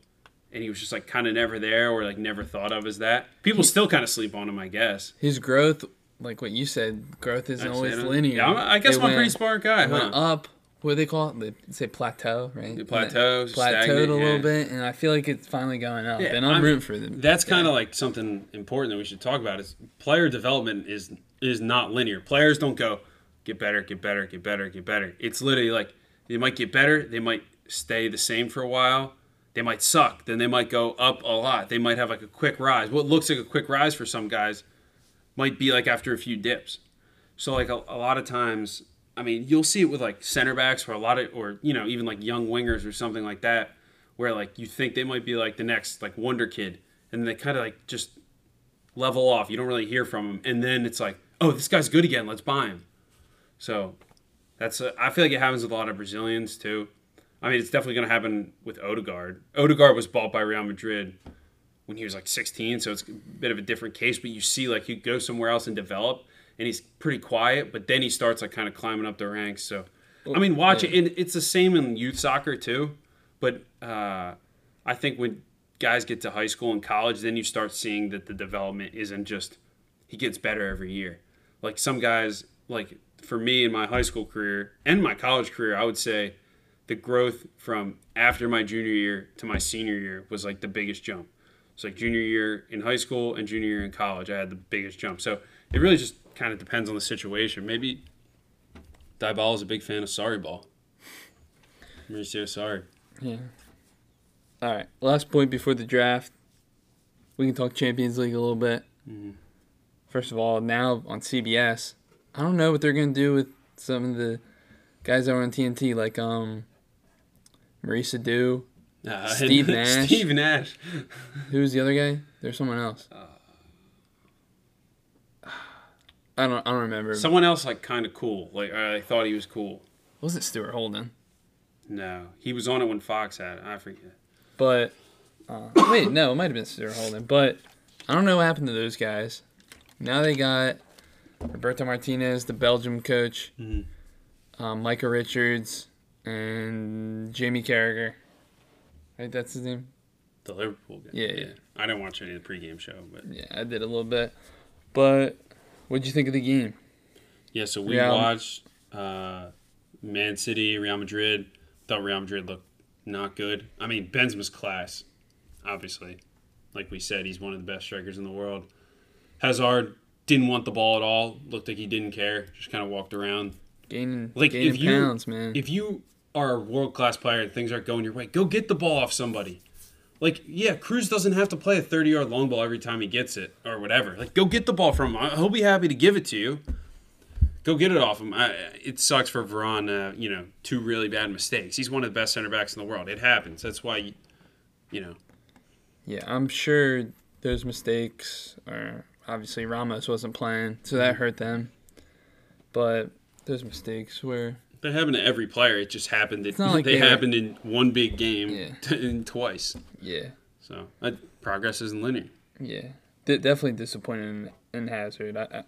And he was just like kind of never there or like never thought of as that. People still kind of sleep on him, I guess. His growth, like what you said, growth isn't always Accident. linear. Yeah, I'm- I guess It I'm a pretty smart guy, it went up. What do they call it? They say plateau, right? The plateau, plateaued a little yeah. bit, and I feel like it's finally going up. Yeah, and I'm, I'm- rooting for them. That's kind of like something important that we should talk about. Is player development is is not linear. Players don't go get better, get better, get better, get better. It's literally like they might get better, they might stay the same for a while. They might suck, then they might go up a lot. They might have like a quick rise. What looks like a quick rise for some guys might be like after a few dips. So like a, a lot of times, I mean, you'll see it with like center backs or a lot of, or you know, even like young wingers or something like that, where like you think they might be like the next like wonder kid, and they kind of like just level off. You don't really hear from them, and then it's like, oh, this guy's good again. Let's buy him. So that's a, I feel like it happens with a lot of Brazilians too. I mean, it's definitely going to happen with Odegaard. Odegaard was bought by Real Madrid when he was like 16, so it's a bit of a different case. But you see, like, he goes somewhere else and develop, and he's pretty quiet, but then he starts like kind of climbing up the ranks. So, I mean, watch it. And it's the same in youth soccer too. But uh, I think when guys get to high school and college, then you start seeing that the development isn't just he gets better every year. Like some guys, like for me in my high school career and my college career, I would say the growth from after my junior year to my senior year was like the biggest jump. It's like junior year in high school and junior year in college, I had the biggest jump. So it really just kind of depends on the situation. Maybe Dyball is a big fan of Sarri ball. Maurizio Sarri. Yeah. All right. Last point before the draft. We can talk Champions League a little bit. First of all, now on CBS, I don't know what they're gonna do with some of the guys that were on TNT, like um, Maurice Edu. Uh, Steve Nash. Steve Nash. Who's the other guy? There's someone else. I don't. I don't remember. Someone else like kind of cool. Like I thought he was cool. was it Stuart Holden? No, he was on it when Fox had it. I forget. But uh, wait, no, it might have been Stuart Holden. But I don't know what happened to those guys. Now they got Roberto Martinez, the Belgium coach, um, Micah Richards, and Jamie Carragher. Right, that's his name. The Liverpool guy. Yeah, yeah. I didn't watch any of the pregame show, but Yeah, I did a little bit. But what'd you think of the game? yeah. So we Real- watched uh, Man City, Real Madrid. Thought Real Madrid looked not good. I mean, Benzema's class, obviously. Like we said, he's one of the best strikers in the world. Hazard didn't want the ball at all. Looked like he didn't care. Just kind of walked around. Gaining, Like gaining if you pounds, man. if you are a world class player and things aren't going your way, go get the ball off somebody. Like yeah, Kroos doesn't have to play a thirty yard long ball every time he gets it or whatever. Like go get the ball from him. He'll be happy to give it to you. Go get it off him. I, it sucks for Varane. Uh, you know, two really bad mistakes. He's one of the best center backs in the world. It happens. That's why, you, you know. Yeah, I'm sure those mistakes are obviously Ramos wasn't playing, so that hurt them. But those mistakes were That happened to every player. It just happened. That like they they were- happened in one big game Yeah. and twice. yeah, So uh, progress isn't linear. yeah, D- definitely disappointed in, in Hazard. I, I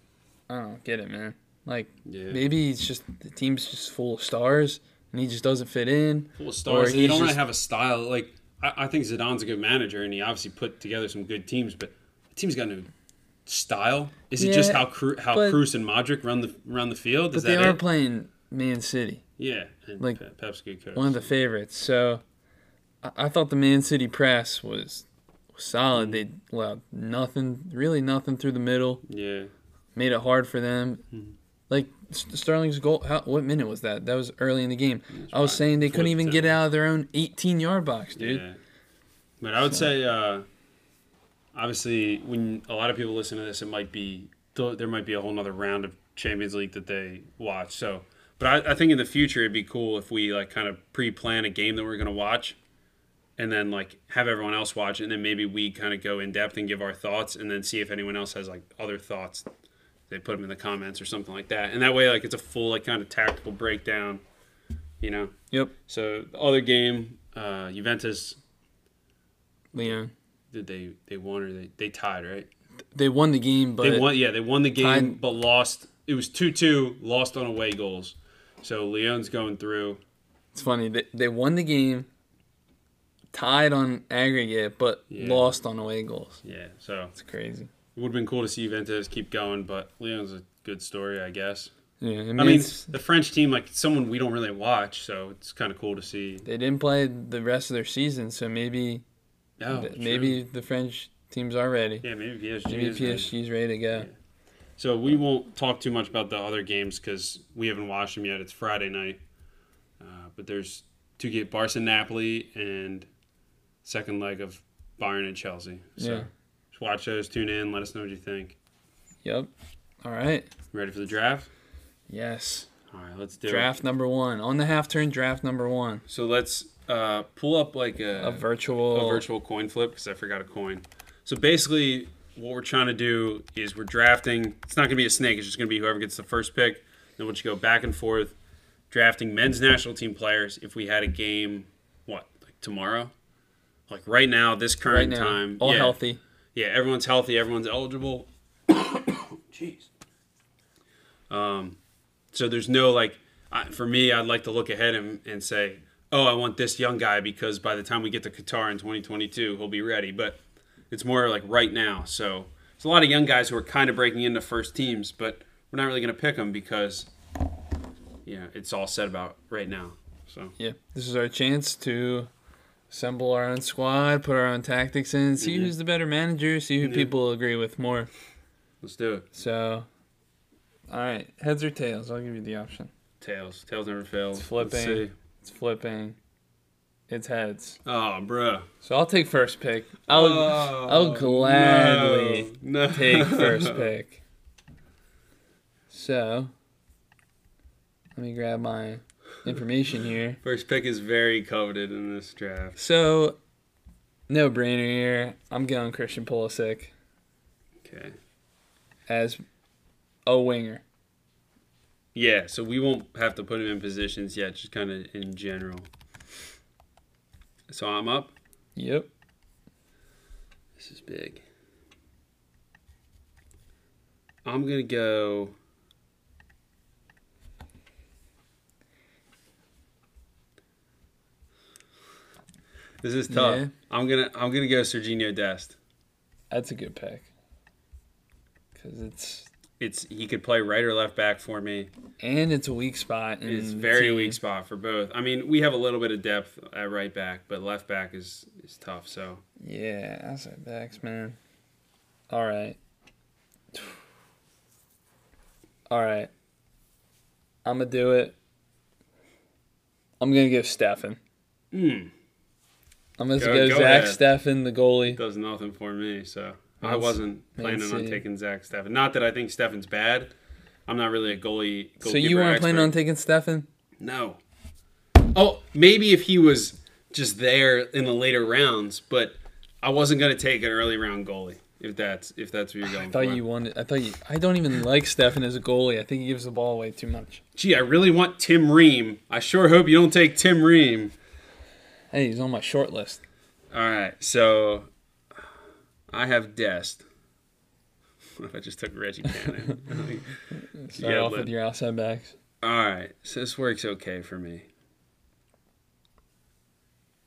I don't get it, man. Like Yeah. maybe it's just the team's just full of stars and he just doesn't fit in. full of stars. They don't really have a style. Like I, I think Zidane's a good manager, and he obviously put together some good teams. But the team's got no style. Is it just how Cru- how but- Kroos and Modric run the run the field? Is But they are it? playing Man City, yeah, and like, Pe- Pep's good coach. one of the favorites. So I, I thought the Man City press was, solid. They allowed nothing, really nothing through the middle. yeah, made it hard for them. Mm-hmm. Like Sterling's goal, how, what minute was that? That was early in the game. I was saying they couldn't even get out of their own 18 yard box, dude. yeah. But I would say, uh, obviously, when a lot of people listen to this, it might be there might be a whole nother round of Champions League that they watch. So, but I, I think in the future it'd be cool if we like kind of pre-plan a game that we're gonna watch, and then like have everyone else watch, it, and then maybe we kind of go in depth and give our thoughts, and then see if anyone else has like other thoughts. They put them in the comments or something like that, and that way like it's a full like kind of tactical breakdown, you know. Yep. So the other game, uh, Juventus Lyon. did they they won or they they tied right? They won the game, but they won. Yeah, they won the game, tied- but lost. It was two two, lost on away goals. So Lyon's going through. it's funny. They, they won the game, tied on aggregate, but Yeah. lost on away goals. Yeah, so It's crazy. it would have been cool to see Juventus keep going, but Lyon's a good story, I guess. Yeah, I mean, I mean, the French team, like someone we don't really watch, so it's kind of cool to see. they didn't play the rest of their season, so maybe Oh, th- maybe the French teams are ready. Yeah, maybe PSG. Maybe is ready. PSG's ready to go. So we won't talk too much about the other games because we haven't watched them yet. It's Friday night, uh, but there's two get Barca Napoli and second leg of Bayern and Chelsea. So Yeah. just watch those. Tune in. Let us know what you think. Yep. All right. Ready for the draft? Yes. All right, let's do it. Draft number one on the half turn. Draft number one. So let's uh, pull up like a, A virtual. a virtual coin flip because I forgot a coin. So basically, what we're trying to do is we're drafting. It's not going to be a snake. It's just going to be whoever gets the first pick. Then we'll just go back and forth, drafting men's national team players. If we had a game, what like tomorrow, like right now, this right current now. time, all yeah, healthy. Yeah, everyone's healthy. Everyone's eligible. Jeez. Um, so there's no like, I, for me, I'd like to look ahead and, and say, oh, I want this young guy because by the time we get to Qatar in 2022, he'll be ready. But it's more like right now. So it's a lot of young guys who are kind of breaking into first teams, but we're not really going to pick them because, yeah, it's all said about right now. So Yeah, this is our chance to assemble our own squad, put our own tactics in, see Mhm. who's the better manager, see who Yeah. people agree with more. let's do it. So, all right, heads or tails? I'll give you the option. Tails. Tails never fails. It's Let's flipping. see. It's flipping. It's heads. Oh, bruh. So I'll take first pick. I'll Oh, I'll gladly no. No. take first pick. So let me grab my information here. First pick is very coveted in this draft. So no brainer here. I'm going Christian Pulisic Okay. as a winger. Yeah, so we won't have to put him in positions yet, just kind of in general. So I'm up. Yep. This is big. I'm gonna go. This is tough. Yeah. I'm gonna I'm gonna go Sergiño Dest. That's a good pick. Cause it's It's he could play right or left back for me. and it's a weak spot. It's very weak spot for both. I mean, we have a little bit of depth at right back, but left back is is tough. So Yeah, outside backs, man. All right. All right. I'm gonna do it. I'm gonna give Steffen. mm, I'm gonna Go- go, go Zach ahead. Steffen, the goalie. does nothing for me. So I wasn't planning on taking Zach Steffen. Not that I think Steffen's bad. I'm not really a goalie. So you weren't weren't planning on taking Steffen? No. Oh, maybe if he was just there in the later rounds, but I wasn't gonna take an early round goalie. If that's if that's what you're going I thought for. you wanted. I thought you. I don't even like Steffen as a goalie. I think he gives the ball away too much. Gee, I really want Tim Ream. I sure hope you don't take Tim Ream. Hey, he's on my short list. All right, so I have Dest. What if I just took Reggie Cannon? Start Yeah, off with your outside backs. All right, so this works okay for me.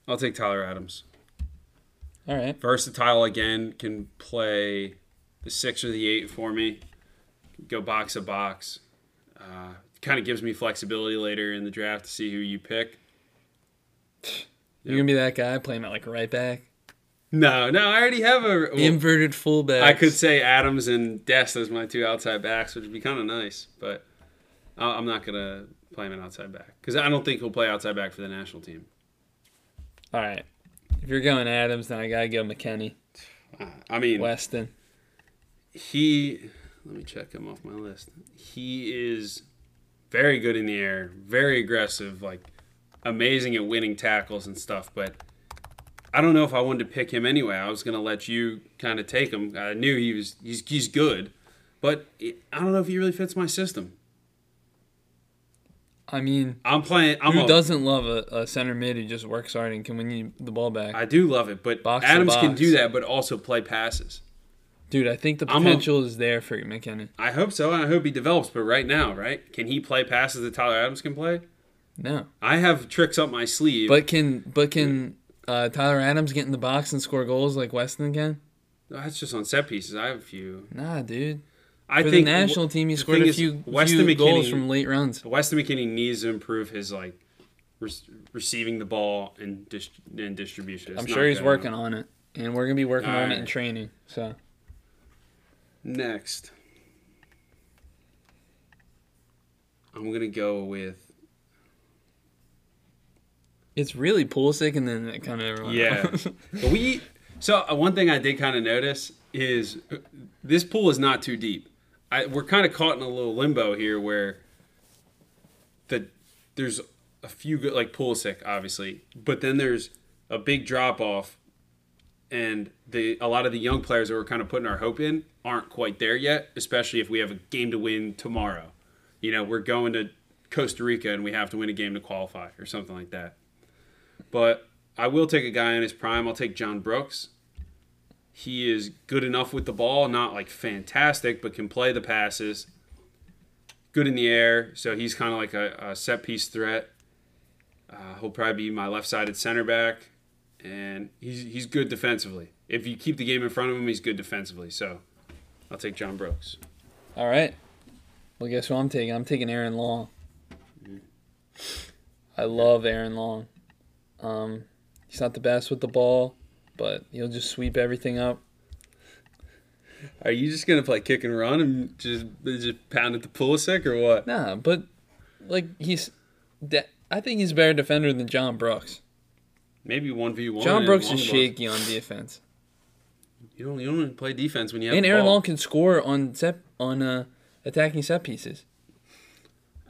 I'll take Tyler Adams. All right. Versatile again, can play the six or the eight for me. Go box to box. Uh, kind of gives me flexibility later in the draft to see who you pick. You're gonna be that guy playing at like right back, No, no, I already have a. well, inverted fullback. I could say Adams and Dest as my two outside backs, which would be kind of nice, but I- I'm not gonna play him an outside back because I don't think he'll play outside back for the national team. All right. If you're going Adams, then I gotta go McKennie, I mean, Weston. he let me check him off my list he is very good in the air very aggressive like amazing at winning tackles and stuff but i don't know if i wanted to pick him anyway. I was going to let you kind of take him. I knew he was he's, he's good but i don't know if he really fits my system. I mean, i'm playing i'm who a, doesn't love a, a center mid who just works hard and can win you the ball back? i do love it but Box adams can do that but also play passes. Dude, I think the I'm a- potential is there for McKennie. i hope so and i hope he develops but right now right? Can he play passes that tyler adams can play? No, i have tricks up my sleeve. But can but can uh, Tyler Adams get in the box and score goals like Weston can? That's just on set pieces. I have a few. Nah, dude. I For think the national team, he scored a few, Weston few goals from late runs. Weston McKennie needs to improve his like re- receiving the ball and dis- and distribution. It's I'm sure he's good working on it, and we're gonna be working on it in training. So Next, I'm gonna go with it's really Pulisic, and then it kind of everyone. yeah. But we so uh, one thing I did kind of notice is uh, this pool is not too deep. I, we're kind of caught in a little limbo here where the there's a few good like Pulisic obviously, but then there's a big drop off, and the a lot of the young players that we're kind of putting our hope in aren't quite there yet. Especially if we have a game to win tomorrow. You know, we're going to Costa Rica and we have to win a game to qualify or something like that. But I will take a guy in his prime. I'll take John Brooks. He is good enough with the ball, not like fantastic, but can play the passes. Good in the air, so he's kind of like a, a set piece threat. Uh, he'll probably be my left sided center back, and he's he's good defensively. If you keep the game in front of him, he's good defensively. So I'll take John Brooks. All right. Well, guess who I'm taking? I'm taking Aaron Long. I love Aaron Long. Um, he's not the best with the ball, but he'll just sweep everything up. Are you just gonna play kick and run and just just pound at the Pulisic or what? Nah, but like he's, de- I think he's a better defender than John Brooks. Maybe one v one. John Brooks is shaky on defense, You don't you don't play defense when you have and Aaron ball. Long can score on set on uh, attacking set pieces.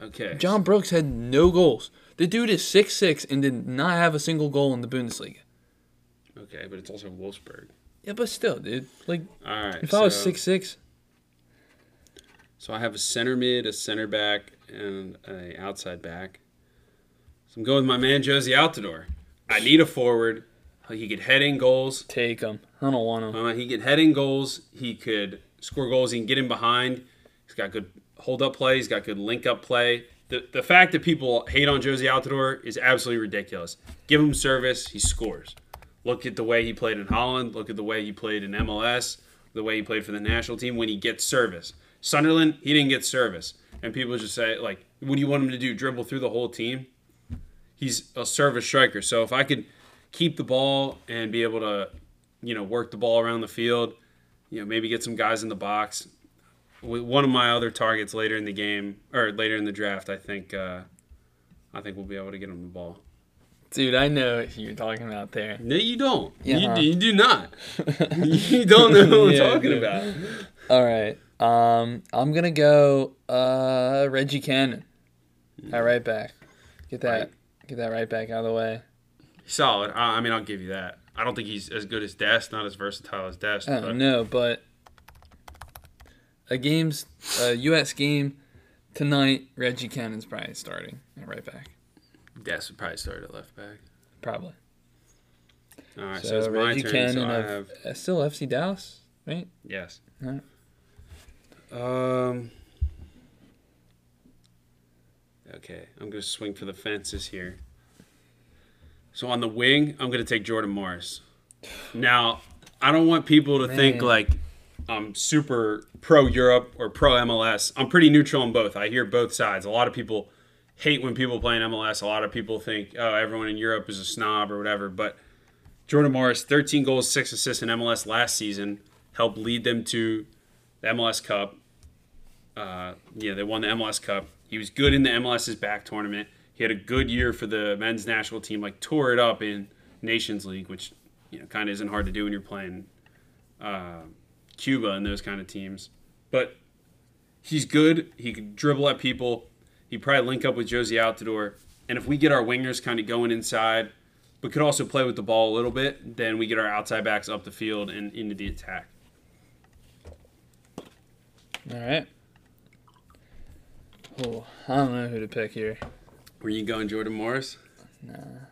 Okay. John Brooks had no goals. The dude is six six and did not have a single goal in the Bundesliga. Okay, but it's also Wolfsburg. Yeah, but still, dude. Like, All right. if I was six six, So I have a center mid, a center back, and a outside back. So I'm going with my man Jozy Altidore. I need a forward. He could head in goals. take him. I don't want him. Uh, he could head in goals. He could score goals. He can get in behind. He's got good hold up play. He's got good link up play. The, the fact that people hate on Jozy Altidore is absolutely ridiculous. Give him service, he scores. Look at the way he played in Holland. Look at the way he played in MLS. The way he played for the national team when he gets service. Sunderland, he didn't get service. And people just say, like, what do you want him to do? Dribble through the whole team? He's a service striker. So if I could keep the ball and be able to, you know, work the ball around the field, you know, maybe get some guys in the box. One of my other targets later in the game or later in the draft, I think, uh, I think we'll be able to get him the ball. Dude, I know who you're talking about there. No, you don't. You, you do not. you don't know who I'm Yeah, talking yeah. about. All right. Um, I'm gonna go uh Reggie Cannon at right back. Get that Right. get that right back out of the way. Solid. I, I mean, I'll give you that. I don't think he's as good as Dest, not as versatile as Dest. I don't know, but a game's a U.S. game tonight. Reggie Cannon's probably starting at right back, Dest would probably start at left back. probably. All right, so, So, it's my Reggie turn. Cannon so I of have uh, still FC Dallas, right? yes. Alright. Um. Okay, I'm gonna swing for the fences here. So on the wing, I'm gonna take Jordan Morris. Now, I don't want people to think like I'm super pro Europe or pro MLS. I'm pretty neutral on both. I hear both sides. A lot of people hate when people play in MLS. A lot of people think, oh, everyone in Europe is a snob or whatever. But Jordan Morris, 13 goals, six assists in MLS last season, helped lead them to the MLS Cup. Uh, yeah, they won the MLS Cup. He was good in the MLS's back tournament. He had a good year for the men's national team. Like tore it up in Nations League, which you know kind of isn't hard to do when you're playing uh, Cuba and those kind of teams. But he's good. He could dribble at people. He probably link up with Jozy Altidore. And if we get our wingers kind of going inside, but could also play with the ball a little bit, then we get our outside backs up the field and into the attack. All right. Oh, I don't know who to pick here. Were you going Jordan Morris? Nah.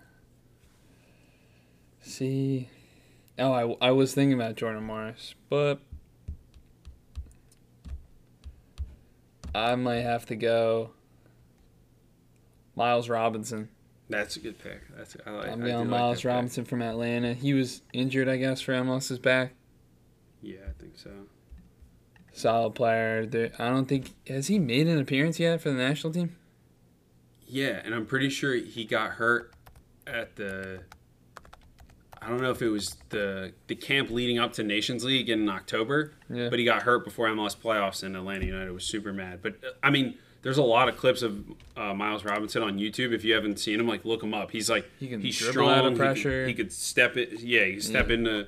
See, oh, I, I was thinking about Jordan Morris, but I might have to go Miles Robinson. That's a good pick. That's I like. I'm going like Miles pick. Robinson from Atlanta. He was injured, I guess, for MLS's back. Yeah, I think so. Solid player. I don't think has he made an appearance yet for the national team. Yeah, and I'm pretty sure he got hurt at the. I don't know if it was the the camp leading up to Nations League in October, Yeah. but he got hurt before MLS playoffs, and Atlanta United was super mad. But uh, I mean, there's a lot of clips of uh, Miles Robinson on YouTube. If you haven't seen him, like look him up. He's like He can he's dribble strong. out of he could- pressure. He could, step it. Yeah, he could step Yeah. into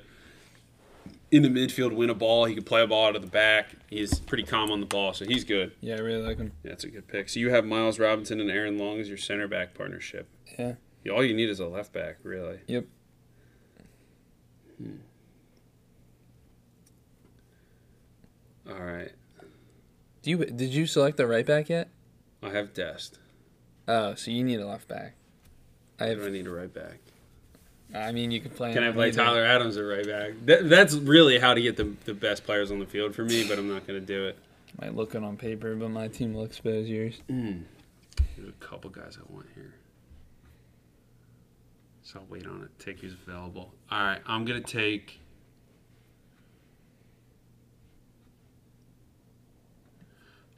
in the midfield, win a ball. He could play a ball out of the back. He's pretty calm on the ball, so he's good. Yeah, I really like him. Yeah, that's a good pick. So you have Miles Robinson and Aaron Long as your center back partnership. Yeah. All you need is a left back, really. Yep. Hmm. All right. Do you did you select the right back yet? I have Dest. Oh, so you need a left back. I Do I need a right back? I mean, you can play. Can I play either. Tyler Adams at right back? That, that's really how to get the, the best players on the field for me, but I'm not going to do it. Might look good on paper, but my team looks better as yours. Hmm. There's a couple guys I want here. So I'll wait on it. Take who's available. All right. I'm going to take.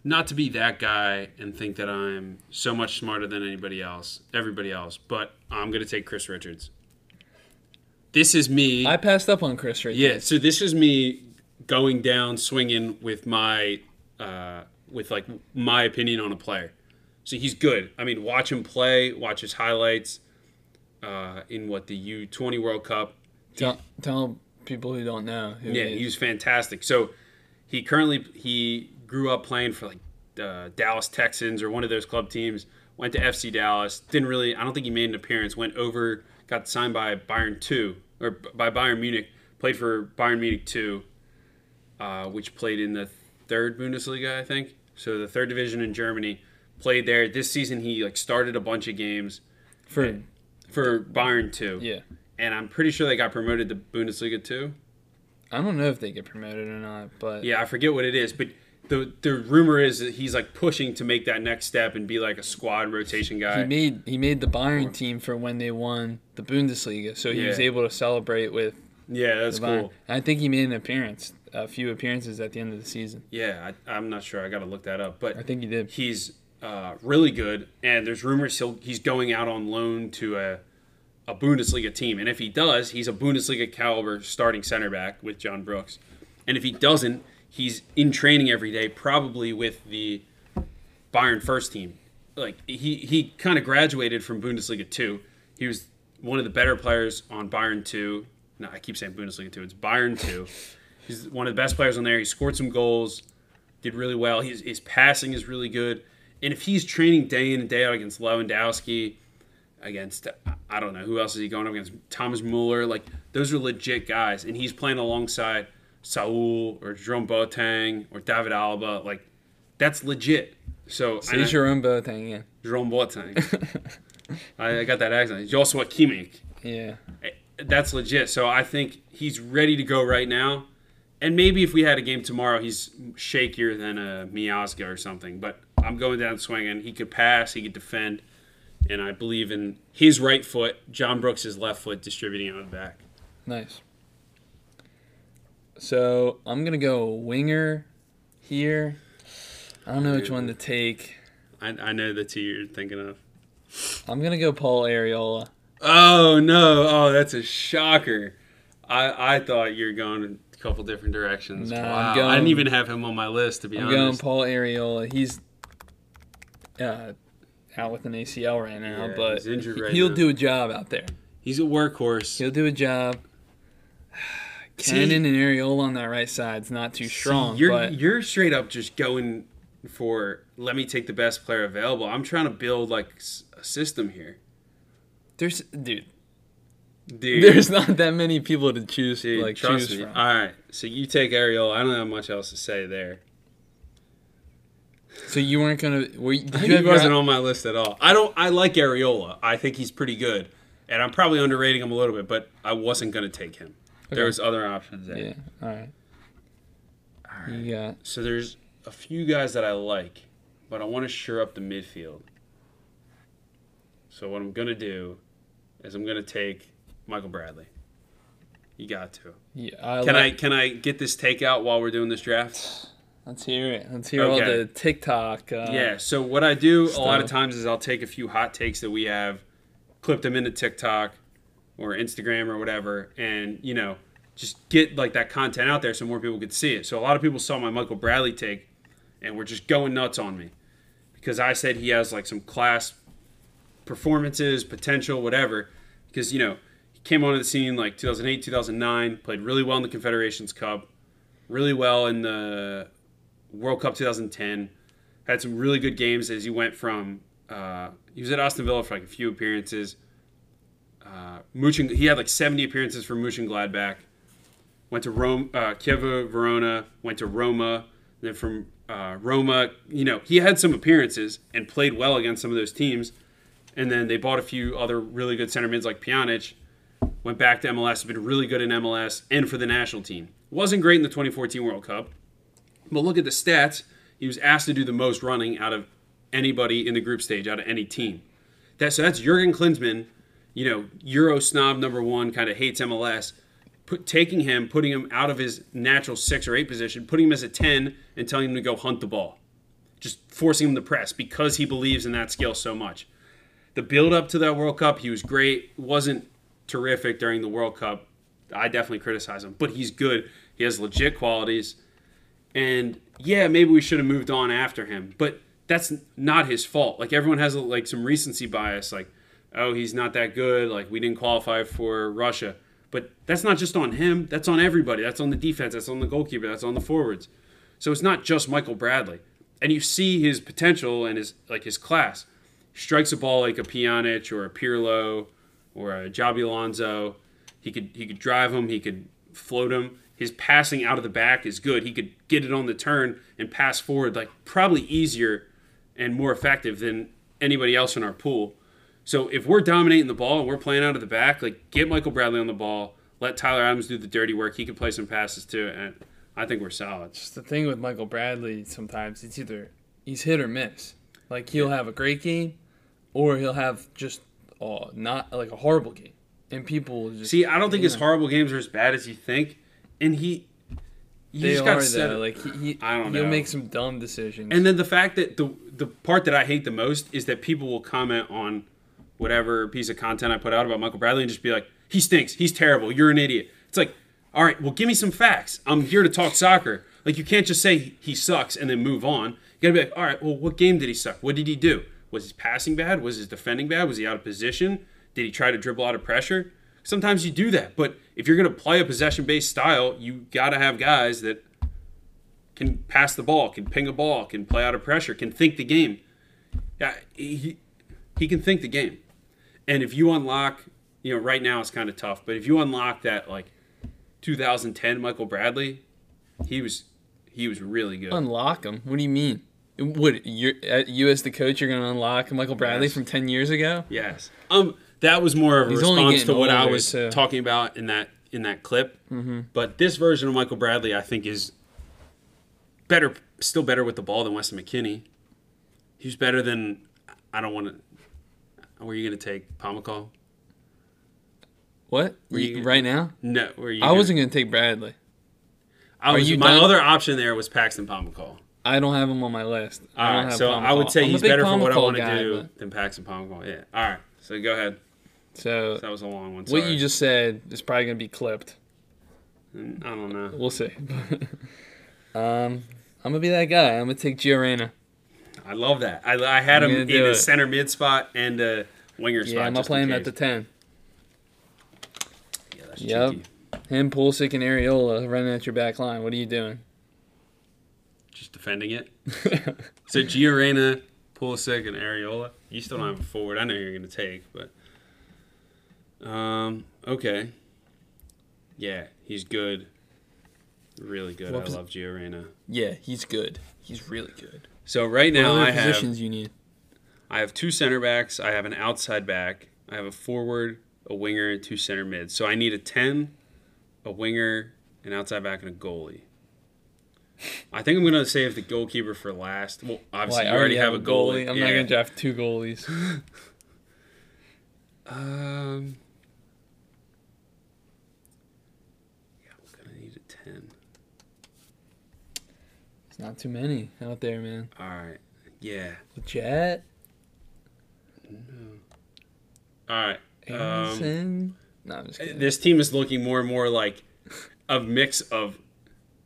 not to be that guy and think that I'm so much smarter than anybody else, everybody else, but I'm gonna take Chris Richards. This is me. I passed up on Chris Richards. Yeah, so this is me going down swinging with my uh, with like my opinion on a player. So he's good. I mean, watch him play, watch his highlights uh, in what the U20 World Cup. Tell, tell people who don't know. Who Yeah, he he was fantastic. So he currently he grew up playing for like uh, Dallas Texans or one of those club teams. Went to FC Dallas. Didn't really. I don't think he made an appearance. Went over. Got signed by Bayern two or by Bayern Munich. Played for Bayern Munich two, uh, which played in the third Bundesliga, I think. So the third division in Germany. Played there this season. He like started a bunch of games for for Bayern two. yeah. And I'm pretty sure they got promoted to Bundesliga two. I don't know if they get promoted or not, but Yeah, I forget what it is, but the the rumor is that he's like pushing to make that next step and be like a squad rotation guy. he made he made the Bayern team for when they won the Bundesliga, so he was able to celebrate with yeah, that's cool. I think he made an appearance, a few appearances at the end of the season. Yeah, I, I'm not sure. I got to look that up, but I think he did. he's uh, really good. And there's rumors he'll he's going out on loan to a a Bundesliga team, and if he does, he's a Bundesliga caliber starting center back with John Brooks. And if he doesn't, he's in training every day, probably with the Bayern first team. Like he he kind of graduated from Bundesliga two. He was one of the better players on Bayern two. No, I keep saying Bundesliga two. It's Bayern two. He's one of the best players on there. He scored some goals, did really well. His his passing is really good. And if he's training day in and day out against Lewandowski, against I don't know who else is he going up against Thomas Muller, like those are legit guys, and he's playing alongside Süle or Jerome Boateng or David Alaba, like that's legit. So and I- Jerome Boateng again. Jerome Boateng. I, I got that accent. Joshua Kimmich. Yeah. Eh, that's legit. So I think he's ready to go right now. And maybe if we had a game tomorrow, he's shakier than a Miazga or something. But I'm going down swinging. He could pass. He could defend. And I believe in his right foot, John Brooks' left foot, distributing out of the back. Nice. So I'm gonna go winger here. I don't know which one to take. I, I know the two you're thinking of. I'm gonna go Paul Arriola. Oh, no. Oh, that's a shocker. I, I thought you were going a couple different directions. I'm wow. I didn't even have him on my list, to be honest. I'm going. Paul Arriola. He's uh, out with an ACL right now, Yeah, but he's right he'll now. do a job out there. He's a workhorse. He'll do a job. See- Cannon and Arriola on that right side's not too strong, See, you're but you're straight up just going for let me take the best player available. I'm trying to build like a system here, there's dude, dude. there's not that many people to choose dude, like trust choose me. from. All right, so you take Ariel. I don't have much else to say there. So you weren't gonna? Were you, did you He wasn't on my list at all. I don't. I like Arriola. I think he's pretty good, and I'm probably underrating him a little bit. But I wasn't gonna take him. Okay. There was other options there. Yeah. All right. You got So there's a few guys that I like, but I want to shore up the midfield. So what I'm gonna do is I'm gonna take Michael Bradley. You got to. yeah. I Can I can I get this takeout while we're doing this draft? Let's hear it. Let's hear all the TikTok. Uh, yeah. So what I do a lot of times is I'll take a few hot takes that we have, clip them into TikTok or Instagram or whatever, and you know just get like that content out there so more people could see it. So a lot of people saw my Michael Bradley take, and were just going nuts on me because I said he has like some class performances, potential, whatever. Because you know he came onto the scene like 2008, 2009, played really well in the Confederations Cup, really well in the World Cup 2010. Had some really good games as he went from. Uh, he was at Aston Villa for like a few appearances. Uh, he had like 70 appearances for Mönchengladbach. Went to Rome, uh, Chievo Verona. Went to Roma. Then from uh, Roma, you know, he had some appearances and played well against some of those teams. And then they bought a few other really good center mids like Pjanic. Went back to MLS, been really good in MLS and for the national team. Wasn't great in the 2014 World Cup, but look at the stats. He was asked to do the most running out of anybody in the group stage, out of any team. That, so that's Jurgen Klinsmann, you know, Euro snob number one, kind of hates MLS. Put, taking him, putting him out of his natural six or eight position, putting him as a 10, and telling him to go hunt the ball. just forcing him to press because he believes in that skill so much. The build up to that World Cup, he was great. wasn't terrific during the World Cup. I definitely criticize him, but he's good. He has legit qualities. And yeah, maybe we should have moved on after him, but that's not his fault. Like everyone has like some recency bias, like, oh, he's not that good. Like we didn't qualify for Russia, but that's not just on him. That's on everybody. That's on the defense. That's on the goalkeeper. That's on the forwards. So it's not just Michael Bradley. And you see his potential and his like his class. Strikes a ball like a Pjanic or a Pirlo or a Xabi Alonso. He could he could drive him. He could float him. His passing out of the back is good. He could get it on the turn and pass forward like probably easier and more effective than anybody else in our pool. So if we're dominating the ball and we're playing out of the back, like get Michael Bradley on the ball, let Tyler Adams do the dirty work. He can play some passes too, and I think we're solid. Just the thing with Michael Bradley, sometimes it's either he's hit or miss. Like he'll have a great game, or he'll have just oh, not like a horrible game, and people will just See, I don't think his horrible games are as bad as you think, and he. You they just are set though. Like he, he I don't know. he'll make some dumb decisions. And then the fact that the the part that I hate the most is that people will comment on whatever piece of content I put out about Michael Bradley and just be like, he stinks, he's terrible, you're an idiot. It's like, all right, well, give me some facts. I'm here to talk soccer. Like, you can't just say he sucks and then move on. You gotta be like, all right, well, what game did he suck? What did he do? Was his passing bad? Was his defending bad? Was he out of position? Did he try to dribble out of pressure? Sometimes you do that, but if you're gonna play a possession-based style, you gotta have guys that can pass the ball, can ping a ball, can play out of pressure, can think the game. Yeah, he he can think the game. And if you unlock, you know, right now it's kind of tough, but if you unlock that like 2010 Michael Bradley, he was he was really good. unlock him. What do you mean? What you're uh, you as the coach? You're gonna unlock Michael Bradley Yes. from ten years ago? Yes. Um, that was more of a He's response to what I was too. talking about in that in that clip. Mm-hmm. But this version of Michael Bradley, I think, is better, still better with the ball than Weston McKennie. He's better than. I don't want to. Were you going to take Pomykal? What? Were you- right now? No. Were you I gonna- wasn't gonna take Bradley. I was, my done? other option there was Paxton Pomykal. I don't have him on my list. All right, so I would say I'm he's better for what I want to do but- than Paxton Pomykal. Yeah. All right. So go ahead. So That was a long one. what you just said is probably gonna be clipped. I don't know. We'll see. um, I'm gonna be that guy. I'm gonna take Gio Reyna. I love that. I, I had I'm him in a center mid spot and a winger spot. Yeah, I'm in playing him at the ten. Yeah, that's Yep. cheeky. Him, Pulisic, and Arriola running at your back line. What are you doing? Just defending it. so Gio Reyna, Pulisic, and Arriola. You still don't have a forward. I know you're going to take, but um, okay. Yeah, he's good. Really good. What I love Gio Reyna. Yeah, he's good. He's really good. So right now I have positions you need? I have two center backs. I have an outside back. I have a forward, a winger, and two center mids. So I need a ten, a winger, an outside back, and a goalie. I think I'm gonna save the goalkeeper for last. Well, obviously Why, you already have a goalie. I'm Yeah. not gonna draft two goalies. Um. Yeah, I'm gonna need a ten. It's not too many out there, man. All right. Yeah. The Jet, No. All right. Um, Anderson. no, I'm just kidding. this team is looking more and more like a mix of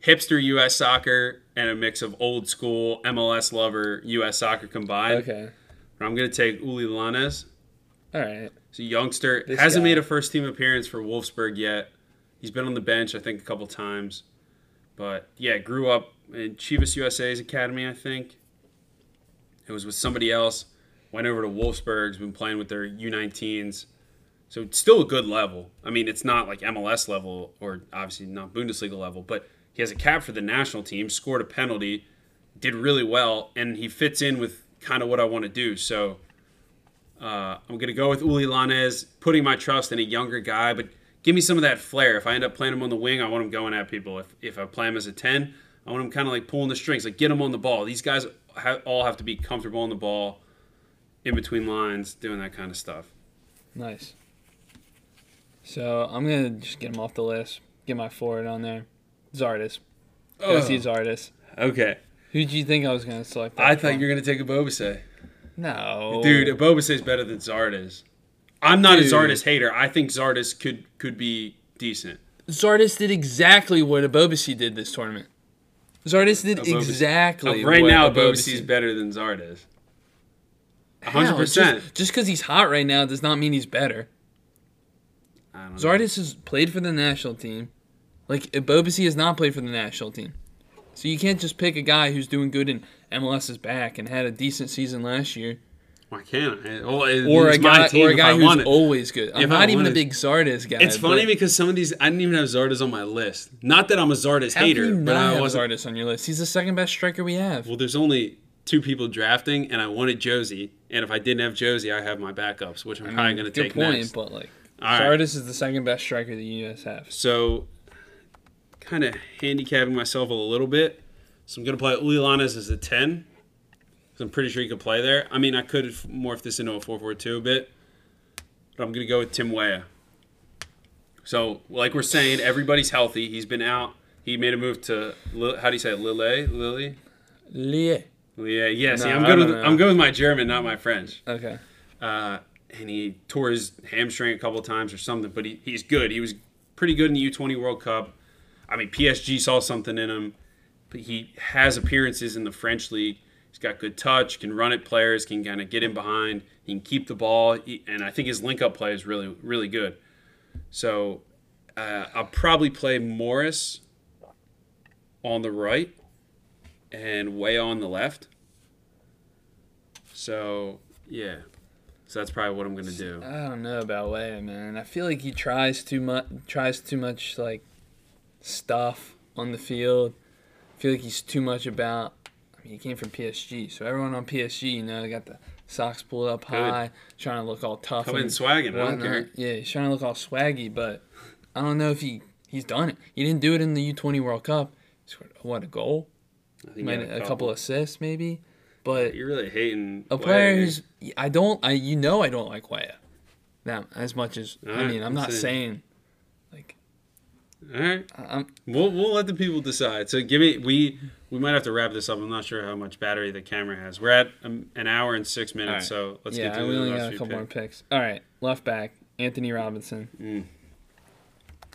hipster U.S. soccer and a mix of old school MLS lover U.S. soccer combined. Okay. I'm going to take Uli Llanez. All right. He's a youngster. This hasn't guy. made a first team appearance for Wolfsburg yet. He's been on the bench, I think, a couple times. But yeah, grew up in Chivas USA's academy, I think. It was with somebody else. Went over to Wolfsburg's, been playing with their U19s. So it's still a good level. I mean, it's not like MLS level or obviously not Bundesliga level, but he has a cap for the national team, scored a penalty, did really well, and he fits in with kind of what I want to do. So uh, I'm going to go with Uli Llanez, putting my trust in a younger guy, but give me some of that flair. If I end up playing him on the wing, I want him going at people. If, if I play him as a 10, I want him kind of like pulling the strings, like get him on the ball. These guys ha- all have to be comfortable on the ball, in between lines, doing that kind of stuff. Nice. So I'm gonna just get him off the list. Get my forward on there. Zardes. Oh. Gotta see Zardes. Okay. Who do you think I was gonna select? I thought you were gonna take Ebobisse. no, Dude, Ebobisse is better than Zardes. I'm not Dude. a Zardes hater. I think Zardes could could be decent. Zardes did exactly what Ebobisse did this tournament. Zardes did exactly right now, Ebobisse is better than Zardes. Hundred percent. Just because he's hot right now does not mean he's better. I. Zardes has played for the national team. Like Bobasi has not played for the national team. So you can't just pick a guy who's doing good in MLS's back and had a decent season last year, Why can't I? Well, it- or a guy or a guy I who's always good. I'm If I not even a big Zardes guy. It's funny because some of these I didn't even have Zardes on my list. Not that I'm a Zardes hater, but I have wasn't. Zardes on your list? He's the second best striker we have. Well, there's only two people drafting, and I wanted Jozy. And if I didn't have Jozy, I have my backups, which I'm I probably going to good take point, next. but like All right. Zardes is the second best striker the U.S. have. So, kind of handicapping myself a little bit. So I'm going to play Uli Llanez as a 10. So I'm pretty sure he could play there. I mean, I could morph this into a 4-4-2 a bit. But I'm going to go with Tim Weah. So, like we're saying, everybody's healthy. He's been out. He made a move to, how do you say it? Lille? Lily? Yeah. Yeah, yeah. See, No, I'm good with know. I'm good with my German, not my French. Okay. Uh, and he tore his hamstring a couple times or something, but he, he's good. He was pretty good in the U20 World Cup. I mean, PSG saw something in him, but he has appearances in the French league. He's got good touch, can run at players, can kind of get in behind, he can keep the ball, he, and I think his link up play is really, really good. So uh, I'll probably play Morris on the right and Weah on the left. So yeah, so that's probably what I'm gonna do. I don't know about Weah, man. I feel like he tries too much. Tries too much like stuff on the field. I feel like he's too much about. I he came from PSG, so everyone on PSG, you know, they got the socks pulled up high, trying to look all tough. Come in swagging, I don't whatnot. care. Yeah, he's trying to look all swaggy, but I don't know if he he's done it. He didn't do it in the U20 World Cup. He scored what a goal, I think Might, a couple assists maybe, but You're really hating a player who's I don't I you know I don't like Weah. Now as much as I Alright, mean I'm not saying like All right, I- I'm we'll we'll let the people decide. So give me we we might have to wrap this up. I'm not sure how much battery the camera has. We're at um, an hour and six minutes, Alright. so let's yeah get I to we only got a couple more picks. All right, left back Antonee Robinson.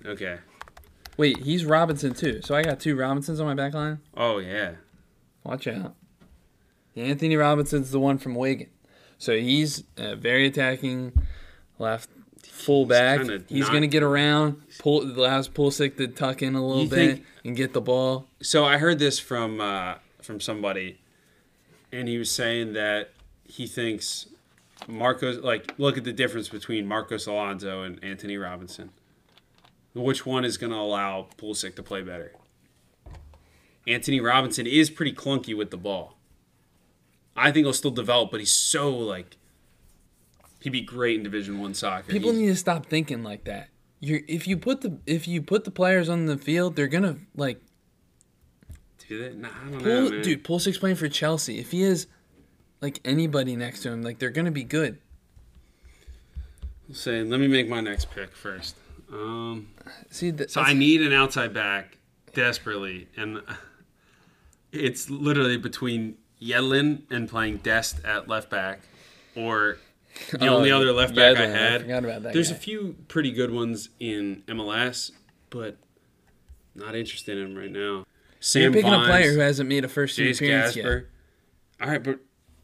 Okay. Wait, he's Robinson too. So I got two Robinsons on my back line. Oh yeah. Watch out. Antonee Robinson's the one from Wigan. So he's uh, very attacking left fullback. kinda He's not- going to get around, pull allows Pulisic to tuck in a little bit think- and get the ball. So I heard this from uh, from somebody, and he was saying that he thinks Marcos like look at the difference between Marcos Alonso and Antonee Robinson. Which one is going to allow Pulisic to play better? Antonee Robinson is pretty clunky with the ball. I think he'll still develop, but he's so like he'd be great in Division One soccer. People He's- need to stop thinking like that. You're if you put the if you put the players on the field, they're gonna like do that. Nah, I don't know, man. dude. Pulisic's playing for Chelsea. If he is like anybody next to him, like they're gonna be good. Say, let me make my next pick first. Um, See, that, So I need an outside back desperately, and it's literally between Yedlin and playing Dest at left back, or the Oh, only other left back I Yedlin, I had. forgot about that There's guy. a few pretty good ones in MLS, but not interested in them right now. Sam you're picking Vines, a player who hasn't made a first team appearance yet. All right, but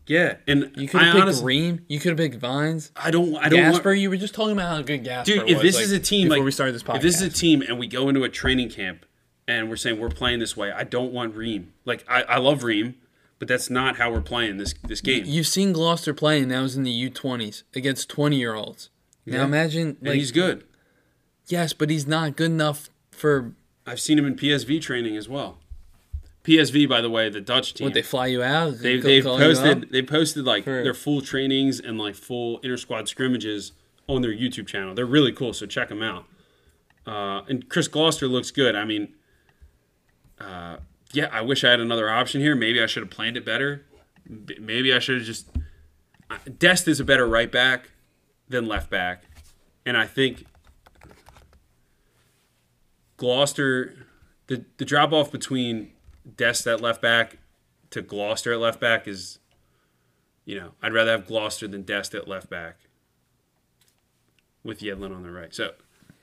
yeah, and You could have picked honestly, Ream. You could have picked Vines. I don't, I don't Gasper, want, you were just talking about how good Gasper Dude, if was, this like, is a team before like we started this podcast, if this is a team and we go into a training camp and we're saying we're playing this way, I don't want Ream. Like I, I love Ream, but that's not how we're playing this this game. you've seen Gloster playing. that was in the U20s against 20 year olds. Now Yeah. imagine, and like, he's good. yes, but he's not good enough for I've seen him in PSV training as well. PSV, by the way, the Dutch team. what they fly you out. they Call- they've calling you up? posted they posted like For- their full trainings and like full inter squad scrimmages on their YouTube channel. They're really cool, so check them out. Uh, and Chris Gloster looks good. I mean, uh, yeah, I wish I had another option here. Maybe I should have planned it better. Maybe I should have just. Dest is a better right back than left back, and I think Gloster, the the drop off between Dest at left back to Gloster at left back is, you know, I'd rather have Gloster than Dest at left back with Yedlin on the right. So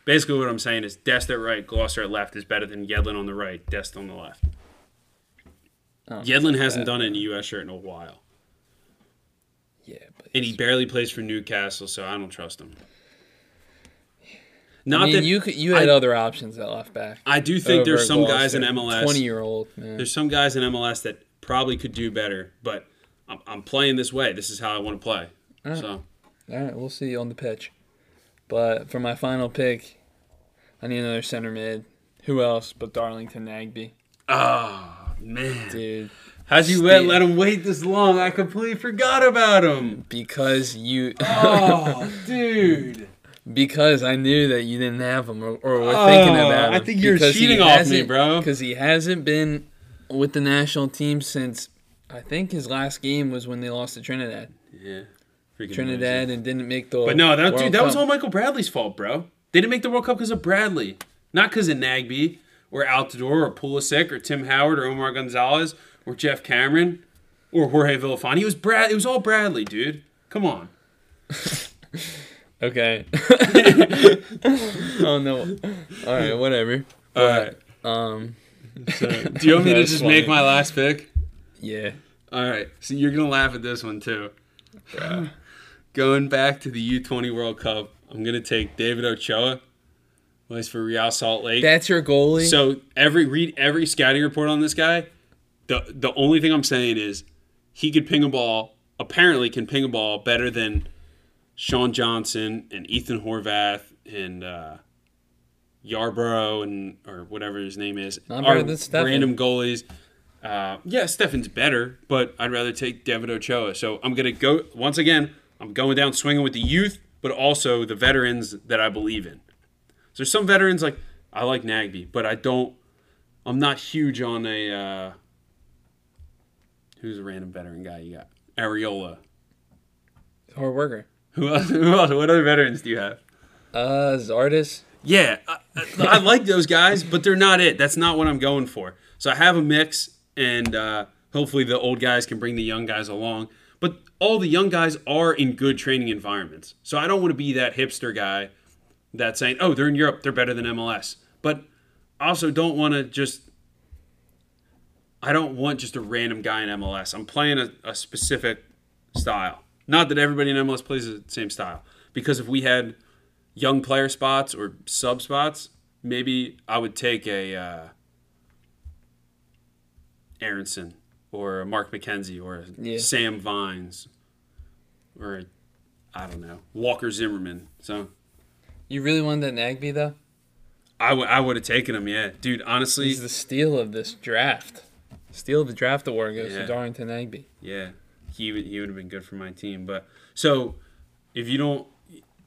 basically, what I'm saying is Dest at right, Gloster at left is better than Yedlin on the right, Dest on the left. Oh, Yedlin hasn't done it in a U.S. shirt in a while. Yeah, but And he barely plays for Newcastle, so I don't trust him. Not I mean, that you could, you had I- other options at left back. I do think there's some guys in MLS. Twenty year old man. There's some guys in MLS that probably could do better, but I'm, I'm playing this way. This is how I want to play. So All right, we'll see on the pitch. But for my final pick, I need another center mid. Who else but Darlington Nagbe? Oh man, Dude, how'd you let, let him wait this long? I completely forgot about him. because you Oh, dude. because I knew that you didn't have him or, or were thinking Oh, about him. I think you're cheating off me, bro. Because he hasn't been with the national team since I think his last game was when they lost to Trinidad. Yeah, freaking Trinidad amazing. and didn't make the. But no, that dude, that was all Michael Bradley's fault, bro. They didn't make the World Cup because of Bradley, not because of Nagbe or Altidore or Pulisic or Tim Howard or Omar Gonzalez or Geoff Cameron or Jorge Villafaña. It was Brad. It was all Bradley, dude. Come on. Okay. oh no. All right, whatever. All right. Um. Do you want me to just funny. make my last pick? Yeah. All right. So you're gonna laugh at this one too. Going back to the U20 World Cup, I'm gonna take David Ochoa. Plays for Real Salt Lake. That's your goalie. So every read every scouting report on this guy. The the only thing I'm saying is he could ping a ball. Apparently, can ping a ball better than Sean Johnson and Ethan Horvath and uh, Yarbrough and or whatever his name is. Not better than Steffen. random goalies. Uh, yeah, Steffen's better, but I'd rather take David Ochoa. So I'm gonna go once again. I'm going down swinging with the youth, but also the veterans that I believe in. There's some veterans like I like Nagbe, but I don't. I'm not huge on a. Uh, who's a random veteran guy you got? Arriola. or worker. Who else? Who else? What other veterans do you have? Uh, Zardes. Yeah, I, I- I like those guys, but they're not it. That's not what I'm going for. So I have a mix, and uh, hopefully the old guys can bring the young guys along. But all the young guys are in good training environments. So I don't want to be that hipster guy that's saying, "Oh, they're in Europe, they're better than MLS." But also don't want to just. I don't want just a random guy in MLS. I'm playing a, a specific style. Not that everybody in MLS plays the same style. Because if we had young player spots or sub spots, maybe I would take a uh, Aaronson or a Mark McKenzie or a Yeah. Sam Vines or a, I don't know Walker Zimmerman. So You really wanted that Nagbe though? I would I would have taken him. Yeah, dude. Honestly, He's the steal of this draft. Steal of the draft award goes Yeah. to Darlington Nagbe. Yeah, he would he would have been good for my team. But so if you don't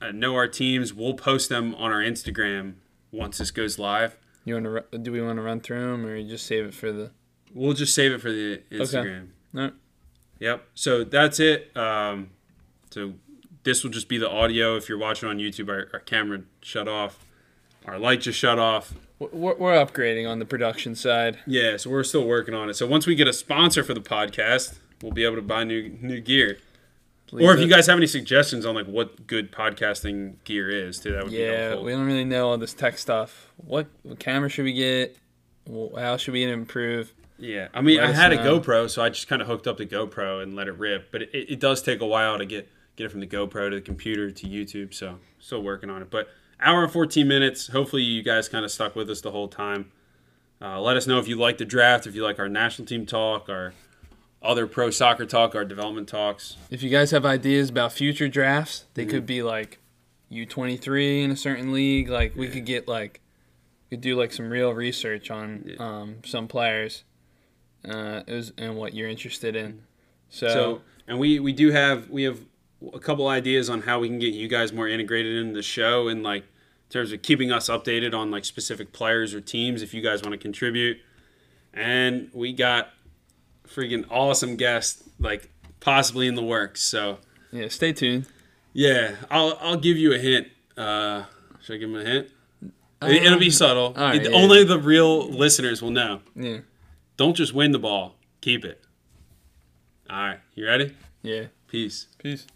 uh, know our teams, we'll post them on our Instagram once this goes live. You want to? ru- Do we want to run through them, or you just save it for the? We'll just save it for the Instagram. Okay. All right. Yep. So that's it. Um, so this will just be the audio. If you're watching on YouTube, our, our camera shut off. Our light just shut off. We're, we're upgrading on the production side. Yeah, so we're still working on it. So once we get a sponsor for the podcast, we'll be able to buy new new gear. Or if you guys have any suggestions on like what good podcasting gear is, too, that would be Yeah, helpful. we don't really know all this tech stuff. What, what camera should we get? How should we improve? Yeah, I mean, Let I had a. GoPro, so I just kind of hooked up the GoPro and let it rip. But it, it does take a while to get get it from the GoPro to the computer to YouTube. So still working on it. But hour and 14 minutes. Hopefully, you guys kind of stuck with us the whole time. Uh, let us know if you like the draft, if you like our national team talk, our other pro soccer talk, our development talks. If you guys have ideas about future drafts, they Mm-hmm. could be like U twenty three in a certain league. Like we could get like, we could do like some real research on um, some players, uh, is and what you're interested in. So, So, and we we do have we have a couple ideas on how we can get you guys more integrated into the show and like in terms of keeping us updated on like specific players or teams if you guys want to contribute. And we got freaking awesome guests like possibly in the works. So, yeah, stay tuned. yeah, I'll I'll give you a hint. Uh, should I give him a hint? It- It'll be subtle. all right, It- yeah. Only the real listeners will know. Yeah, Don't just win the ball, keep it. All right, you ready? Yeah. Peace. Peace.